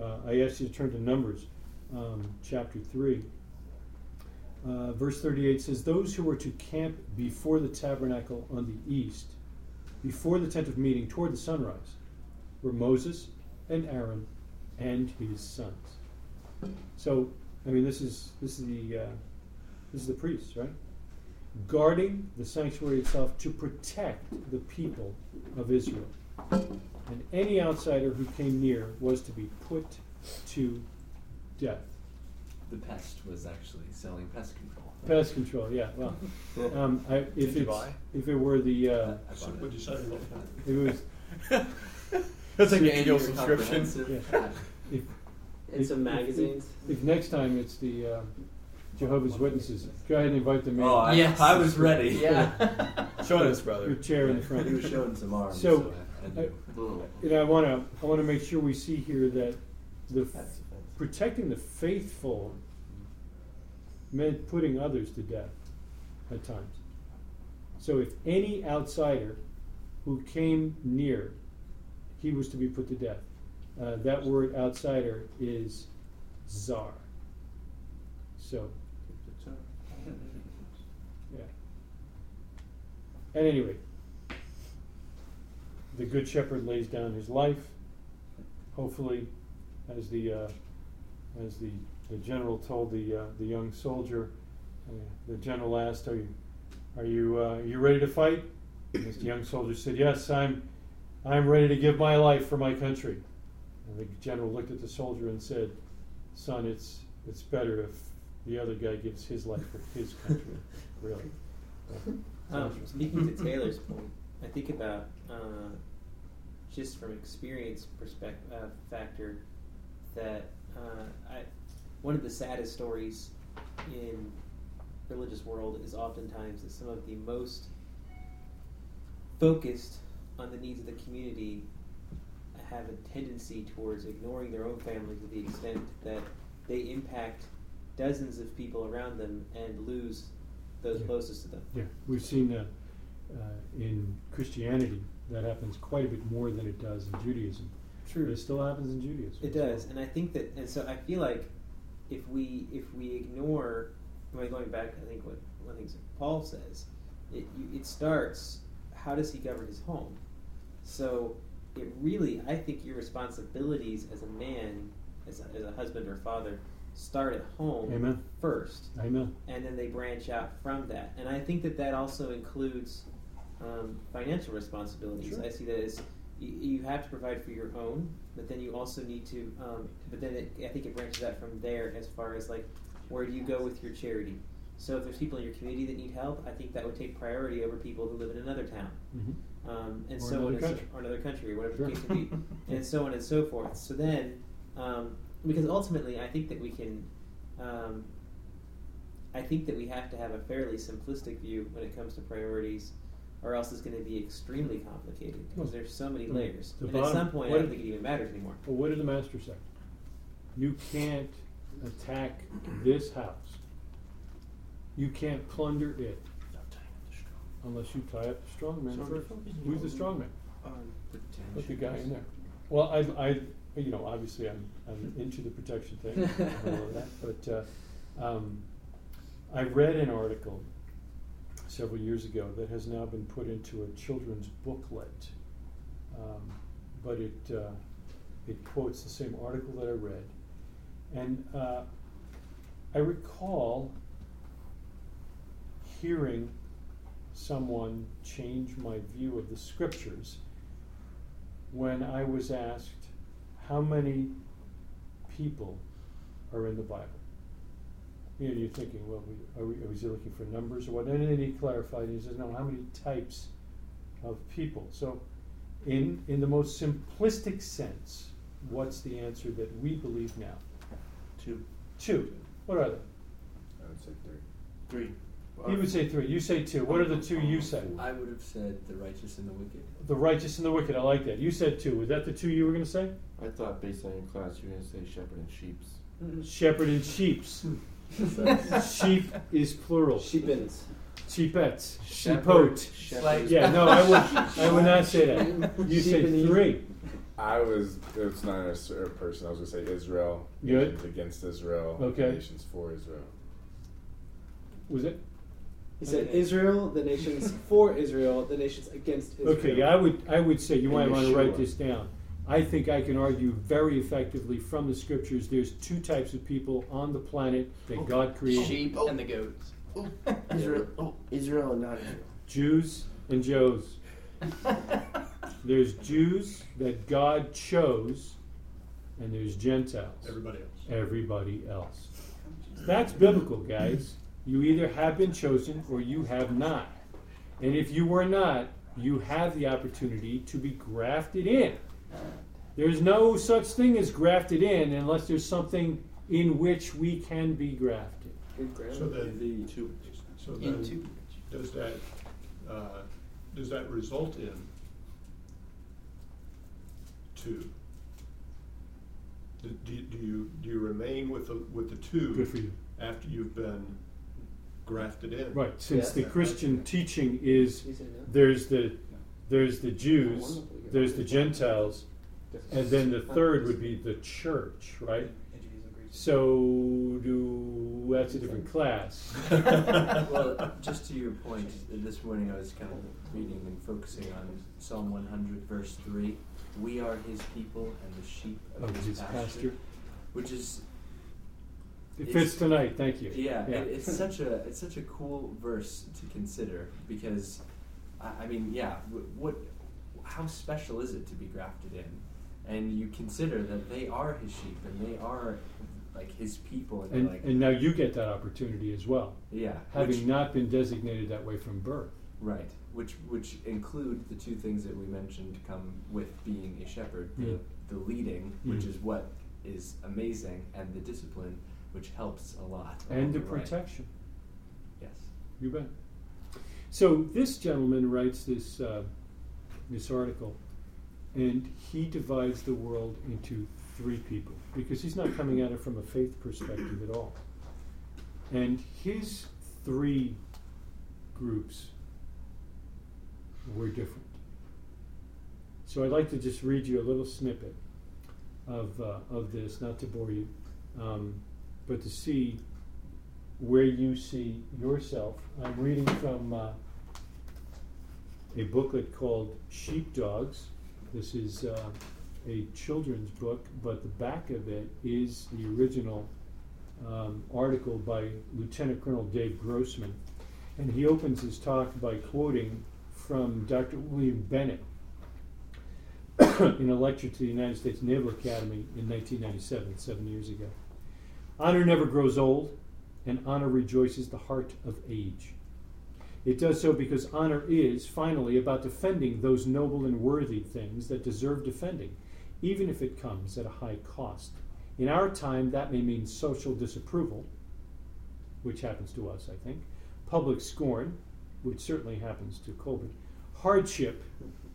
Uh, I asked you to turn to Numbers, um, chapter three. Uh, verse 38 says, Those who were to camp before the tabernacle on the east, before the tent of meeting toward the sunrise, were Moses and Aaron and his sons. So, I mean, this is this is the uh, this is the priests, right? Guarding the sanctuary itself to protect the people of Israel. And any outsider who came near was to be put to death. The pest was actually selling pest control. Pest control, yeah. Well, um, I, if Did you it's buy? if it were the uh, I bought it. What'd you say? if it was That's like an annual duper subscription. comprehensive. Yeah. if And if- some if- magazines. If, next time it's the uh, Jehovah's Witnesses, go ahead and invite them in. Oh, I, Yes. I was ready. Yeah. Show us, brother. Your chair in the front. He was showing some arms. So, So, I, I knew. You know, I want to I want to make sure we see here that the f- That's offensive. Protecting the faithful meant putting others to death at times. So if any outsider who came near, he was to be put to death. Uh, that word outsider is zar. So, yeah. At any rate, the good shepherd lays down his life. Hopefully, as the uh, as the, the general told the uh, the young soldier, uh, the general asked, "Are you are you uh, you ready to fight?" And this young soldier said, "Yes, I'm I'm ready to give my life for my country." And the general looked at the soldier and said, "Son, it's it's better if the other guy gives his life for his country." really. Um, speaking to Taylor's point, I think about uh, just from experience perspective uh, factor that uh, I, one of the saddest stories in religious world is oftentimes that some of the most focused on the needs of the community have a tendency towards ignoring their own family to the extent that they impact dozens of people around them and lose those Yeah. closest to them. Yeah, we've seen that uh, in Christianity. That happens quite a bit more than it does in Judaism. True. It still happens in Judaism. It does, and I think that, and so I feel like if we if we ignore, going back, I think what one of the things Paul says, it you, it starts. How does he govern his home? So it really, I think, your responsibilities as a man, as a, as a husband or father, start at home Amen. first, Amen. and then they branch out from that. And I think that that also includes um, financial responsibilities. Sure. I see that as you, you have to provide for your own, but then you also need to. Um, but then it, I think it branches out from there as far as like where do you go with your charity. So if there's people in your community that need help, I think that would take priority over people who live in another town, hmm um, and Or so another on so, or another country, or whatever Sure. the case may be, and so on and so forth. So then, um, because ultimately, I think that we can. Um, I think that we have to have a fairly simplistic view when it comes to priorities, or else it's going to be extremely complicated because there's so many Mm. layers. The and at some point, I don't think it even matters anymore. Well, what did the master say? You can't attack this house. You can't plunder it unless you tie up the strong man first. Who's the strong man? Put the guy in there. Well, I, I, you know, obviously I'm, I'm into the protection thing, and all of that, but, uh, um, I read an article several years ago that has now been put into a children's booklet. Um, but it, uh, it quotes the same article that I read. And, uh, I recall hearing someone change my view of the scriptures when I was asked how many people are in the Bible. You know, you're thinking, well, we, are we, was he looking for numbers or what? And then he clarified, he says, no, how many types of people? So, in, in the most simplistic sense, what's the answer that we believe now? Two. Two. What are they? I would say three. Three. He would say three. You say two. What are the two you said? I would have said the righteous and the wicked. The righteous and the wicked. I like that. You said two. Was that the two you were going to say? I thought based on your class you were going to say shepherd and sheep's. Shepherd and sheeps. Hmm. Sheep is plural. Sheepins. Sheepettes. Shepherd. Sheepote. Shepherd. Yeah, no, I would. I would not say that. You say three. I was. It's not a person. I was gonna say Israel. Good. Nations against Israel. Okay. Nations for Israel. Was it? He said Israel, the nations for Israel, the nations against Israel. Okay, yeah, I would, I would say, you might want to write this down. I think I can argue very effectively from the scriptures, there's two types of people on the planet that oh, God created. Sheep oh. and the goats. Oh. Israel. Oh, Israel and not Israel. Jews and Joes. There's Jews that God chose, and there's Gentiles. Everybody else. Everybody else. That's biblical, guys. You either have been chosen or you have not. And if you were not, you have the opportunity to be grafted in. There's no such thing as grafted in unless there's something in which we can be grafted. So then, The Two. so then, does that, uh, does that result in two? Do, do you- do you, do you remain with the, with the two? Good for you. After you've been grafted in? Right, since the Yeah. Christian teaching is He said no. there's the there's the Jews, there's the Gentiles, and then the third would be the church, right? So do that's a different class. well, just to your point, this morning I was kind of reading and focusing on Psalm 100, verse 3. We are his people and the sheep of Of his, his pasture, pasture. Which is, It fits tonight. Thank you. yeah, It, it's such a it's such a cool verse to consider because, I, I mean, yeah, wh- what, how special is it to be grafted in? And you consider that they are his sheep and they are like his people, and, and like, and now you get that opportunity as well, yeah, having which- not been designated that way from birth. Right, which which include the two things that we mentioned come with being a shepherd: the, Mm. the leading, which Mm. is what is amazing, and the discipline, which helps a lot. And the way. protection. Yes. You bet. So this gentleman writes this uh, this article, and he divides the world into three people because he's not coming at it from a faith perspective at all. And his three groups were different. So I'd like to just read you a little snippet of uh, of this, not to bore you, um, but to see where you see yourself. I'm reading from uh, a booklet called Sheepdogs. This is uh, a children's book, but the back of it is the original um, article by Lieutenant Colonel Dave Grossman. And he opens his talk by quoting from Dr. William Bennett in a lecture to the United States Naval Academy in 1997, seven years ago. Honor never grows old, and honor rejoices the heart of age. It does so because honor is, finally, about defending those noble and worthy things that deserve defending, even if it comes at a high cost. In our time, that may mean social disapproval, which happens to us, I think, public scorn, which certainly happens to Colbert, hardship,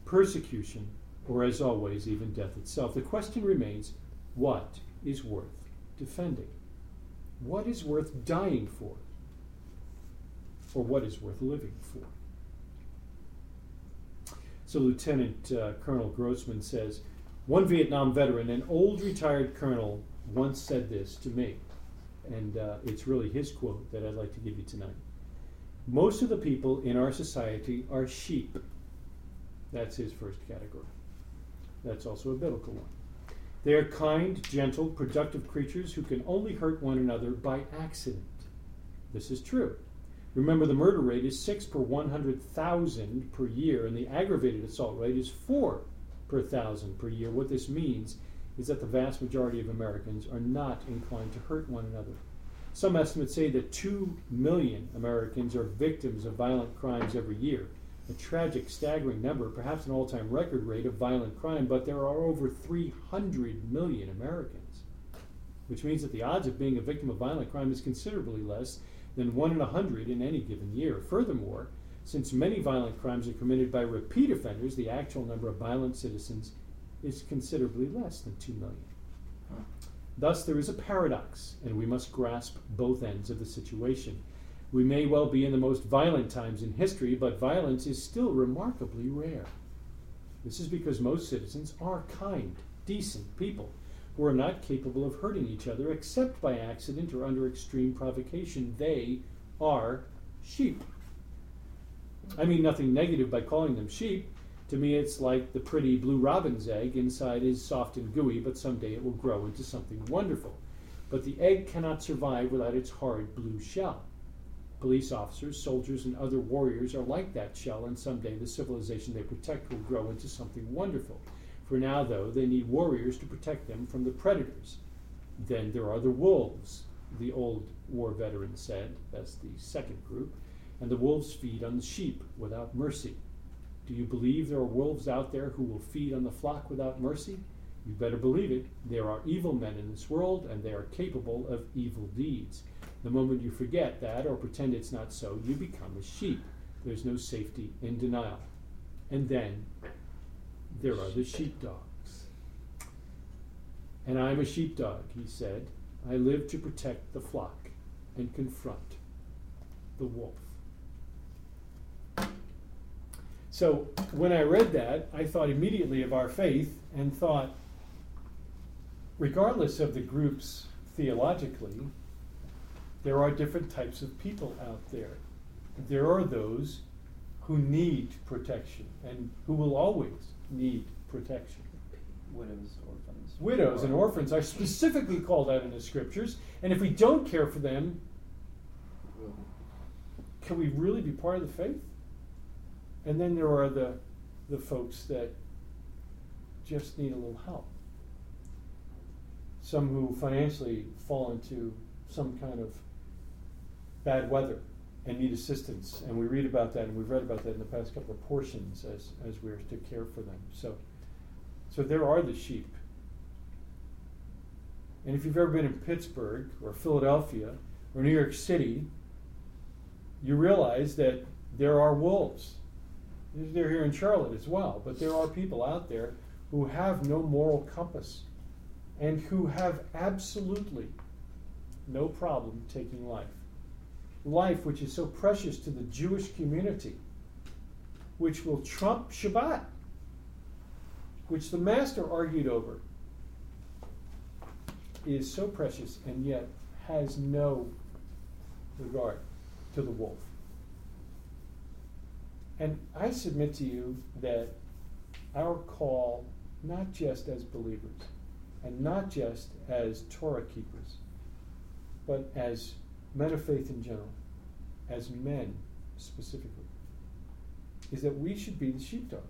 persecution, or as always, even death itself. The question remains what is worth defending? What is worth dying for? Or what is worth living for? So, Lieutenant uh, Colonel Grossman says one Vietnam veteran, an old retired colonel, once said this to me, and uh, it's really his quote that I'd like to give you tonight. Most of the people in our society are sheep. That's his first category. That's also a biblical one. They are kind, gentle, productive creatures who can only hurt one another by accident. This is true. Remember, the murder rate is 6 per 100,000 per year, and the aggravated assault rate is 4 per 1,000 per year. What this means is that the vast majority of Americans are not inclined to hurt one another. Some estimates say that 2 million Americans are victims of violent crimes every year. A tragic, staggering number, perhaps an all time record rate of violent crime, but there are over 300 million Americans which means that the odds of being a victim of violent crime is considerably less than one in a hundred in any given year. Furthermore, since many violent crimes are committed by repeat offenders, the actual number of violent citizens is considerably less than 2 million. Thus, there is a paradox, and we must grasp both ends of the situation. We may well be in the most violent times in history, but violence is still remarkably rare. This is because most citizens are kind, decent people who are not capable of hurting each other except by accident or under extreme provocation. They are sheep. I mean nothing negative by calling them sheep. To me, it's like the pretty blue robin's egg. Inside is soft and gooey, but someday it will grow into something wonderful. But the egg cannot survive without its hard blue shell. Police officers, soldiers, and other warriors are like that shell, and someday the civilization they protect will grow into something wonderful. For now, though, they need warriors to protect them from the predators. Then there are the wolves, the old war veteran said. That's the second group. And the wolves feed on the sheep without mercy. Do you believe there are wolves out there who will feed on the flock without mercy? You better believe it. There are evil men in this world, and they are capable of evil deeds. The moment you forget that or pretend it's not so, you become a sheep. There's no safety in denial. And then there are the sheepdogs. And I'm a sheepdog, he said. I live to protect the flock and confront the wolf. So when I read that, I thought immediately of our faith and thought, regardless of the groups theologically, there are different types of people out there. There are those who need protection and who will always need protection. Widows, orphans. Widows and orphans are specifically called out in the scriptures, and if we don't care for them, can we really be part of the faith? And then there are the, the folks that just need a little help. Some who financially fall into some kind of bad weather and need assistance. And we read about that, and we've read about that in the past couple of portions as, as we're to care for them. So, so there are the sheep. And if you've ever been in Pittsburgh or Philadelphia or New York City, you realize that there are wolves they're here in Charlotte as well, but there are people out there who have no moral compass and who have absolutely no problem taking life. Life, which is so precious to the Jewish community, which will trump Shabbat, which the Master argued over, is so precious and yet has no regard to the wolf. And I submit to you that our call, not just as believers and not just as Torah keepers, but as men of faith in general, as men specifically, is that we should be the sheepdogs.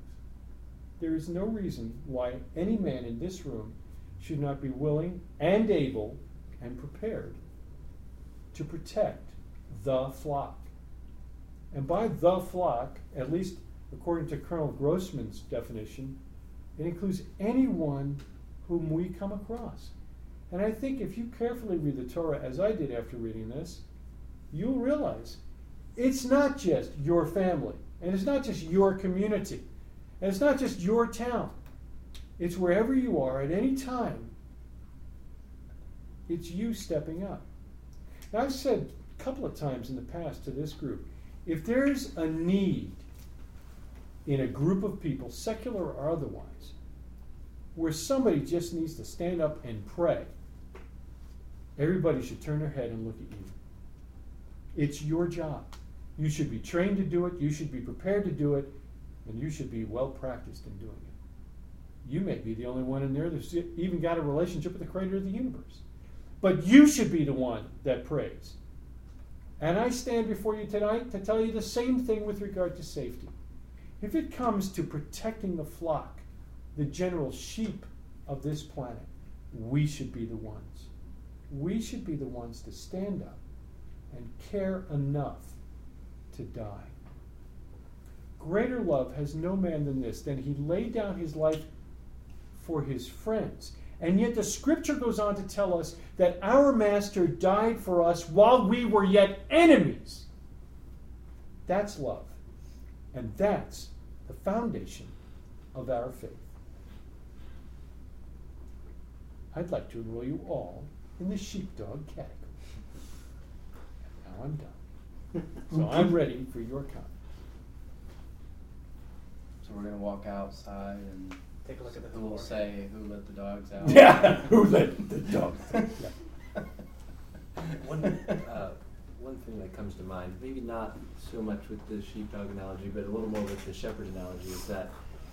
There is no reason why any man in this room should not be willing and able and prepared to protect the flock. And by the flock, at least according to Colonel Grossman's definition, it includes anyone whom we come across. And I think if you carefully read the Torah, as I did after reading this, you'll realize it's not just your family, and it's not just your community, and it's not just your town. It's wherever you are at any time. It's you stepping up. Now, I've said a couple of times in the past to this group if there's a need in a group of people, secular or otherwise, where somebody just needs to stand up and pray, everybody should turn their head and look at you. It's your job. You should be trained to do it, you should be prepared to do it, and you should be well practiced in doing it. You may be the only one in there that's even got a relationship with the creator of the universe. But you should be the one that prays. And I stand before you tonight to tell you the same thing with regard to safety. If it comes to protecting the flock, the general sheep of this planet, we should be the ones. We should be the ones to stand up and care enough to die. Greater love has no man than this, than he laid down his life for his friends. And yet the scripture goes on to tell us that our master died for us while we were yet enemies. That's love. And that's the foundation of our faith. I'd like to enroll you all in the Sheepdog category. And now I'm done. So I'm ready for your comment. So we're gonna walk outside and Take a look at the who will say who let the dogs out? Yeah, who let the dogs out? Yeah. One, uh, one thing that comes to mind, maybe not so much with the sheepdog analogy, but a little more with the shepherd analogy, is that.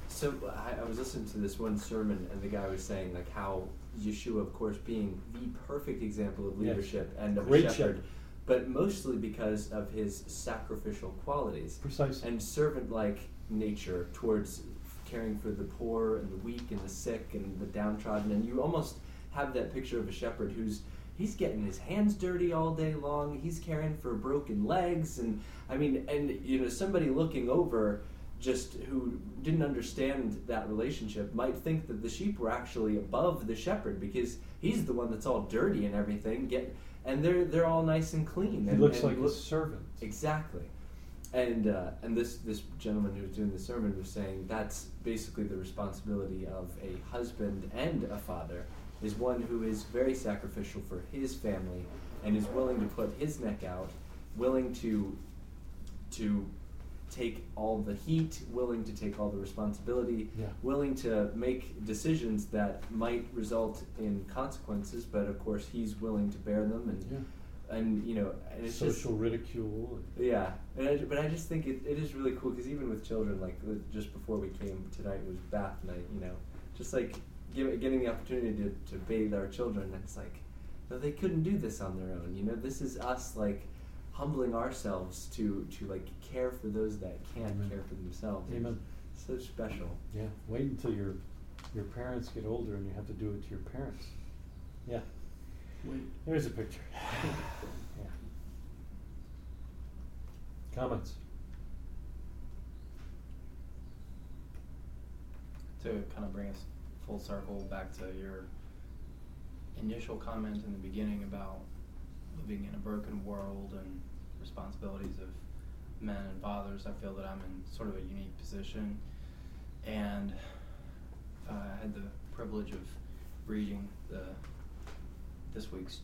So I, I was listening to this one sermon, and the guy was saying like how Yeshua, of course, being the perfect example of Yes. leadership and of Great a shepherd, shepherd. but mostly because of his sacrificial qualities Precisely. and servant-like nature towards caring for the poor and the weak and the sick and the downtrodden and you almost have that picture of a shepherd who's he's getting his hands dirty all day long he's caring for broken legs and i mean and you know somebody looking over just who didn't understand that relationship might think that the sheep were actually above the shepherd because he's the one that's all dirty and everything get and they're they're all nice and clean He and, looks and like a servant. Exactly. And uh, and this this gentleman who was doing the sermon was saying that's basically the responsibility of a husband and a father is one who is very sacrificial for his family and is willing to put his neck out, willing to to take all the heat, willing to take all the responsibility, Yeah. willing to make decisions that might result in consequences, but of course he's willing to bear them and Yeah. and you know and it's just Social ridicule. yeah, and I, but I just think it, it is really cool because even with children, like just before we came tonight it was bath night, you know, just like give, getting the opportunity to, to bathe our children. It's like, no, they couldn't do this on their own. You know, this is us like humbling ourselves to to like care for those that can't Amen. care for themselves. Amen. So special. Yeah. Wait until your your parents get older and you have to do it to your parents. Yeah. Wait. There's a picture. yeah. Comments? to kind of bring us full circle back to your initial comment in the beginning about living in a broken world and responsibilities of men and fathers, I feel that I'm in sort of a unique position. And uh, I had the privilege of reading the this week's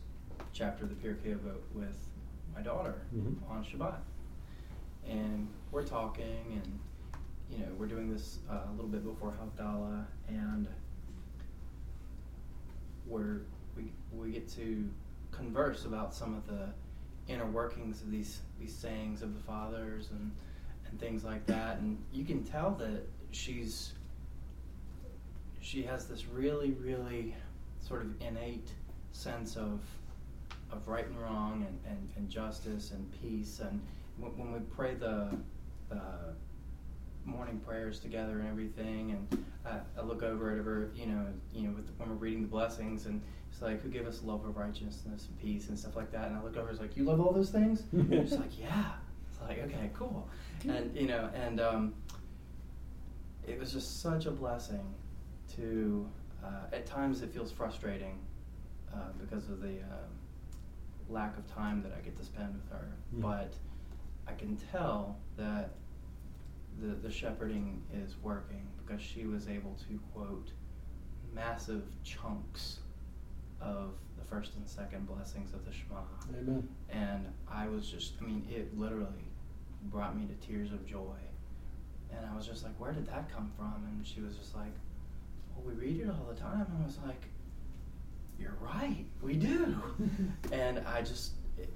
chapter of the Pirkei Avot with my daughter Mhm. on Shabbat. And we're talking and you know, we're doing this uh, a little bit before Havdalah, and we're we we get to converse about some of the inner workings of these these sayings of the fathers and and things like that, and you can tell that she's she has this really really sort of innate sense of of right and wrong and, and, and justice and peace. And when, we pray the the morning prayers together and everything, and I, I look over at her, you know, you know, with, when we're reading the blessings, and it's like, "Who give us love of righteousness and peace and stuff like that?" And I look over, and it's like, "You love all those things?" She's like, "Yeah." It's like, "Okay, cool," and you know, and um, it was just such a blessing to. Uh, at times, it feels frustrating uh, because of the um lack of time that I get to spend with her, Mm. but I can tell that the, the shepherding is working because she was able to quote massive chunks of the first and second blessings of the Shema. Amen. And I was just, I mean, it literally brought me to tears of joy. And I was just like, where did that come from? And she was just like, well, we read it all the time. And I was like, you're right, we do. and I just, it,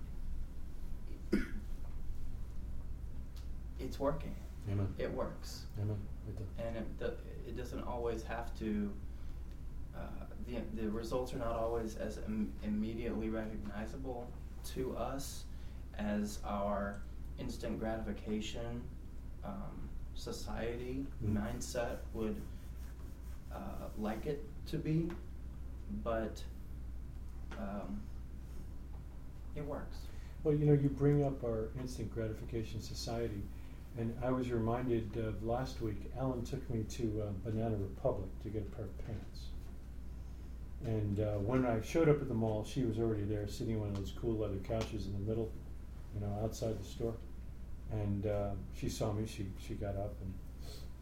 it's working. Amen. It works Amen. It and it, it doesn't always have to. Uh, the the results are not always as Im- immediately recognizable to us as our instant gratification um, society Mm. mindset would uh, like it to be, but um, it works. Well, you know, you bring up our instant gratification society, and I was reminded of last week. Alan took me to uh, Banana Republic to get a pair of pants, And uh, when I showed up at the mall, she was already there, sitting on one of those cool leather couches in the middle, you know, outside the store. And uh, she saw me. She she got up and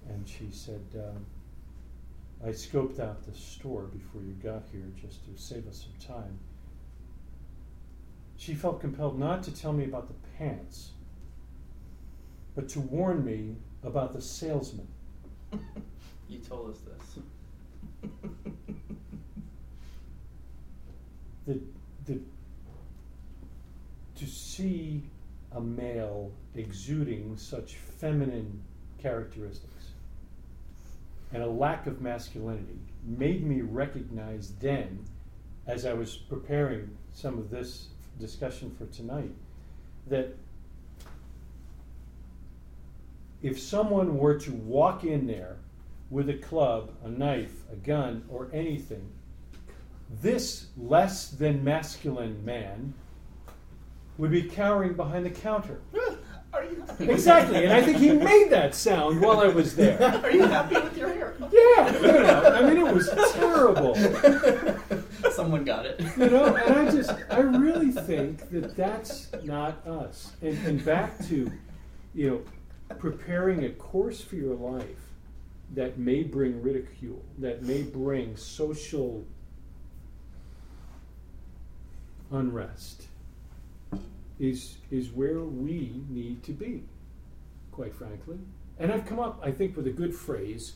and she said, um, "I scoped out the store before you got here, just to save us some time." She felt compelled not to tell me about the pants, but to warn me about the salesman. You told us this. the the to see a male exuding such feminine characteristics and a lack of masculinity made me recognize then as I was preparing some of this discussion for tonight that if someone were to walk in there with a club, a knife, a gun, or anything, this less than masculine man would be cowering behind the counter. Are you happy? Exactly, and I think he made that sound while I was there. Are you happy with your hair? Yeah, you know, I mean, it was terrible. Someone got it. You know, and I just, I really think that that's not us. And, and back to, you know, preparing a course for your life that may bring ridicule, that may bring social unrest, is is where we need to be, quite frankly. And I've come up, I think, with a good phrase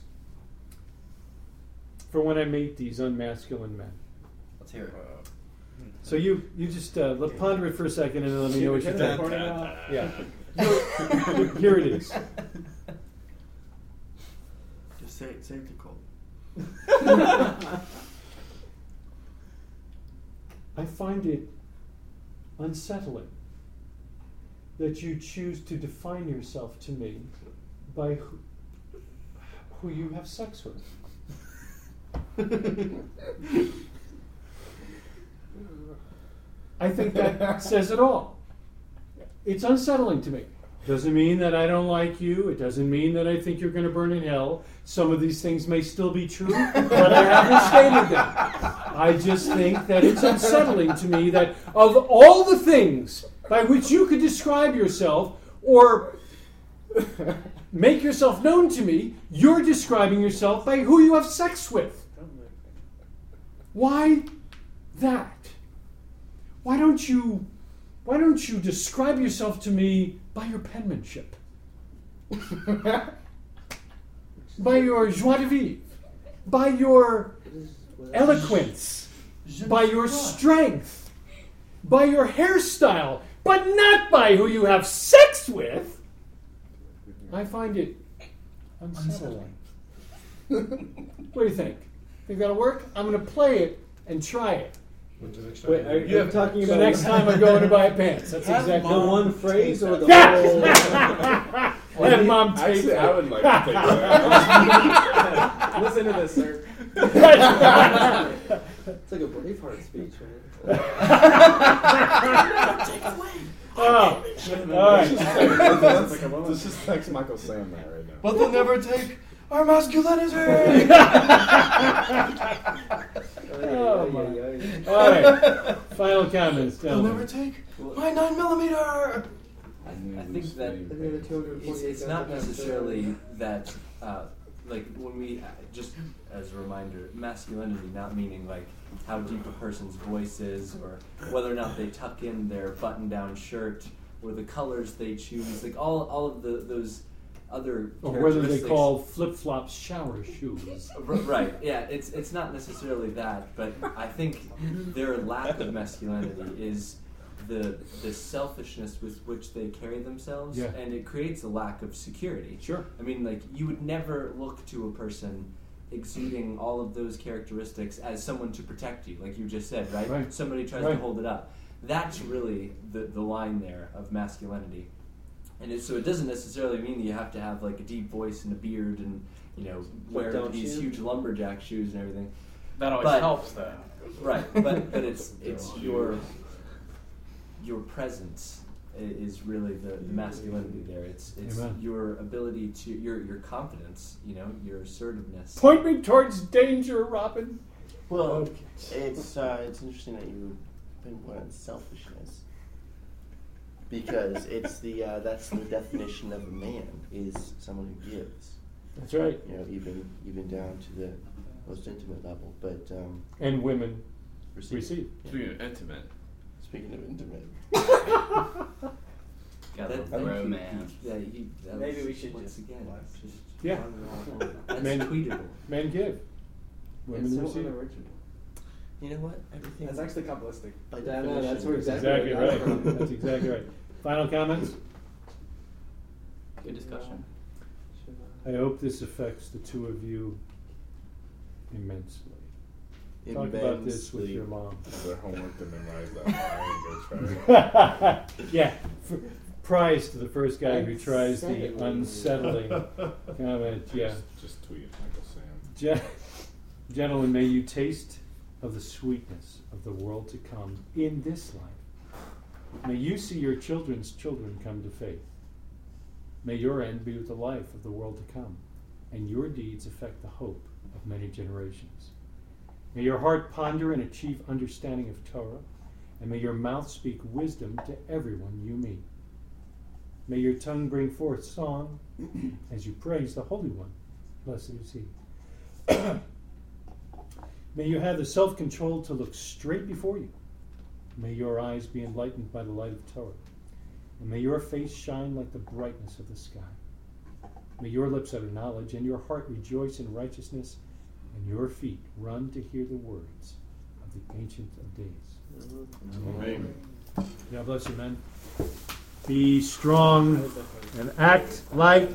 for when I meet these unmasculine men. Let's hear it. So you you just uh, let ponder it for a second and let me know what you think. Yeah. Here- Here it is. Just say it, say it to Cole. I find it unsettling that you choose to define yourself to me by who, who you have sex with. I think that says it all. It's unsettling to me. It doesn't mean that I don't like you. It doesn't mean that I think you're going to burn in hell. Some of these things may still be true, but I haven't stated them. I just think that it's unsettling to me that of all the things by which you could describe yourself or make yourself known to me, you're describing yourself by who you have sex with. Why that? Why don't you why don't you describe yourself to me by your penmanship? by your joie de vivre, by your eloquence, by your strength, by your hairstyle, but not by who you have sex with. I find it unsettling. what do you think? Think that'll work? I'm going to play it and try it. The next Wait, time? are you talking The about next time I go to buy pants. That's exactly the exactly one phrase or the Yeah! whole? Have mom take Actually, that. I would like to take that. Listen to this, sir. It's like a Braveheart speech, man. Oh, all Let's just right. text- let's- Let's just text Michael Sam that right now. But they'll never take our masculinity. Oh, my. All right. Final comments, They'll never take my nine millimeter. I, I think that it's, it's not necessarily that, uh, like, when we, uh, just as a reminder, masculinity not meaning like how deep a person's voice is or whether or not they tuck in their button down shirt or the colors they choose, like all, all of the, those other Or whether they call flip flops shower shoes. R- Right. Yeah. It's it's not necessarily that, but I think their lack of masculinity is the the selfishness with which they carry themselves, Yeah. and it creates a lack of security. Sure. I mean, like you would never look to a person exuding all of those characteristics as someone to protect you, like you just said, right? Right. Somebody tries Right. to hold it up. That's really the the line there of masculinity. And it, so it doesn't necessarily mean that you have to have like a deep voice and a beard and you know wear don't these you? huge lumberjack shoes and everything. That always But- helps, though. Right, but but it's it's your your presence is really the, the masculinity there. It's it's Amen. your ability to your your confidence. You know your assertiveness. Point me towards danger, Robin. Well, Okay. it's uh, it's interesting that you pinpoint on selfishness because it's the uh, that's the definition of a man is someone who gives. That's right. You know, even even down to the most intimate level. But um, And women receive. receive. Speaking of intimate, Speaking of intimate, Got That the romance. Yeah, he, that Maybe was- we should once just again. watch. Just Yeah. run. That's Men- tweetable. Men give. Women It's so receive. you know what? Everything That's actually kabbalistic. by Yeah, no, that's where is- Exactly exactly right. right. That's exactly right. Final comments? Good discussion. I hope this affects the two of you immensely. Talk about this with your mom. Their homework to memorize that line and go try it. yeah, f- prize to the first guy who tries the Unsettling. unsettling comment. Yeah, Just, just tweet Michael Sam. Gen- gentlemen, may you taste of the sweetness of the world to come in this life. May you see your children's children come to faith. May your end be with the life of the world to come, and your deeds affect the hope of many generations. May your heart ponder and achieve understanding of Torah, and may your mouth speak wisdom to everyone you meet. May your tongue bring forth song as you praise the Holy One. Blessed is He. may you have the self control to look straight before you. May your eyes be enlightened by the light of Torah, and may your face shine like the brightness of the sky. May your lips utter knowledge, and your heart rejoice in righteousness, and your feet run to hear the words of the Ancient of Days. Amen. God bless you, men. Be strong and act like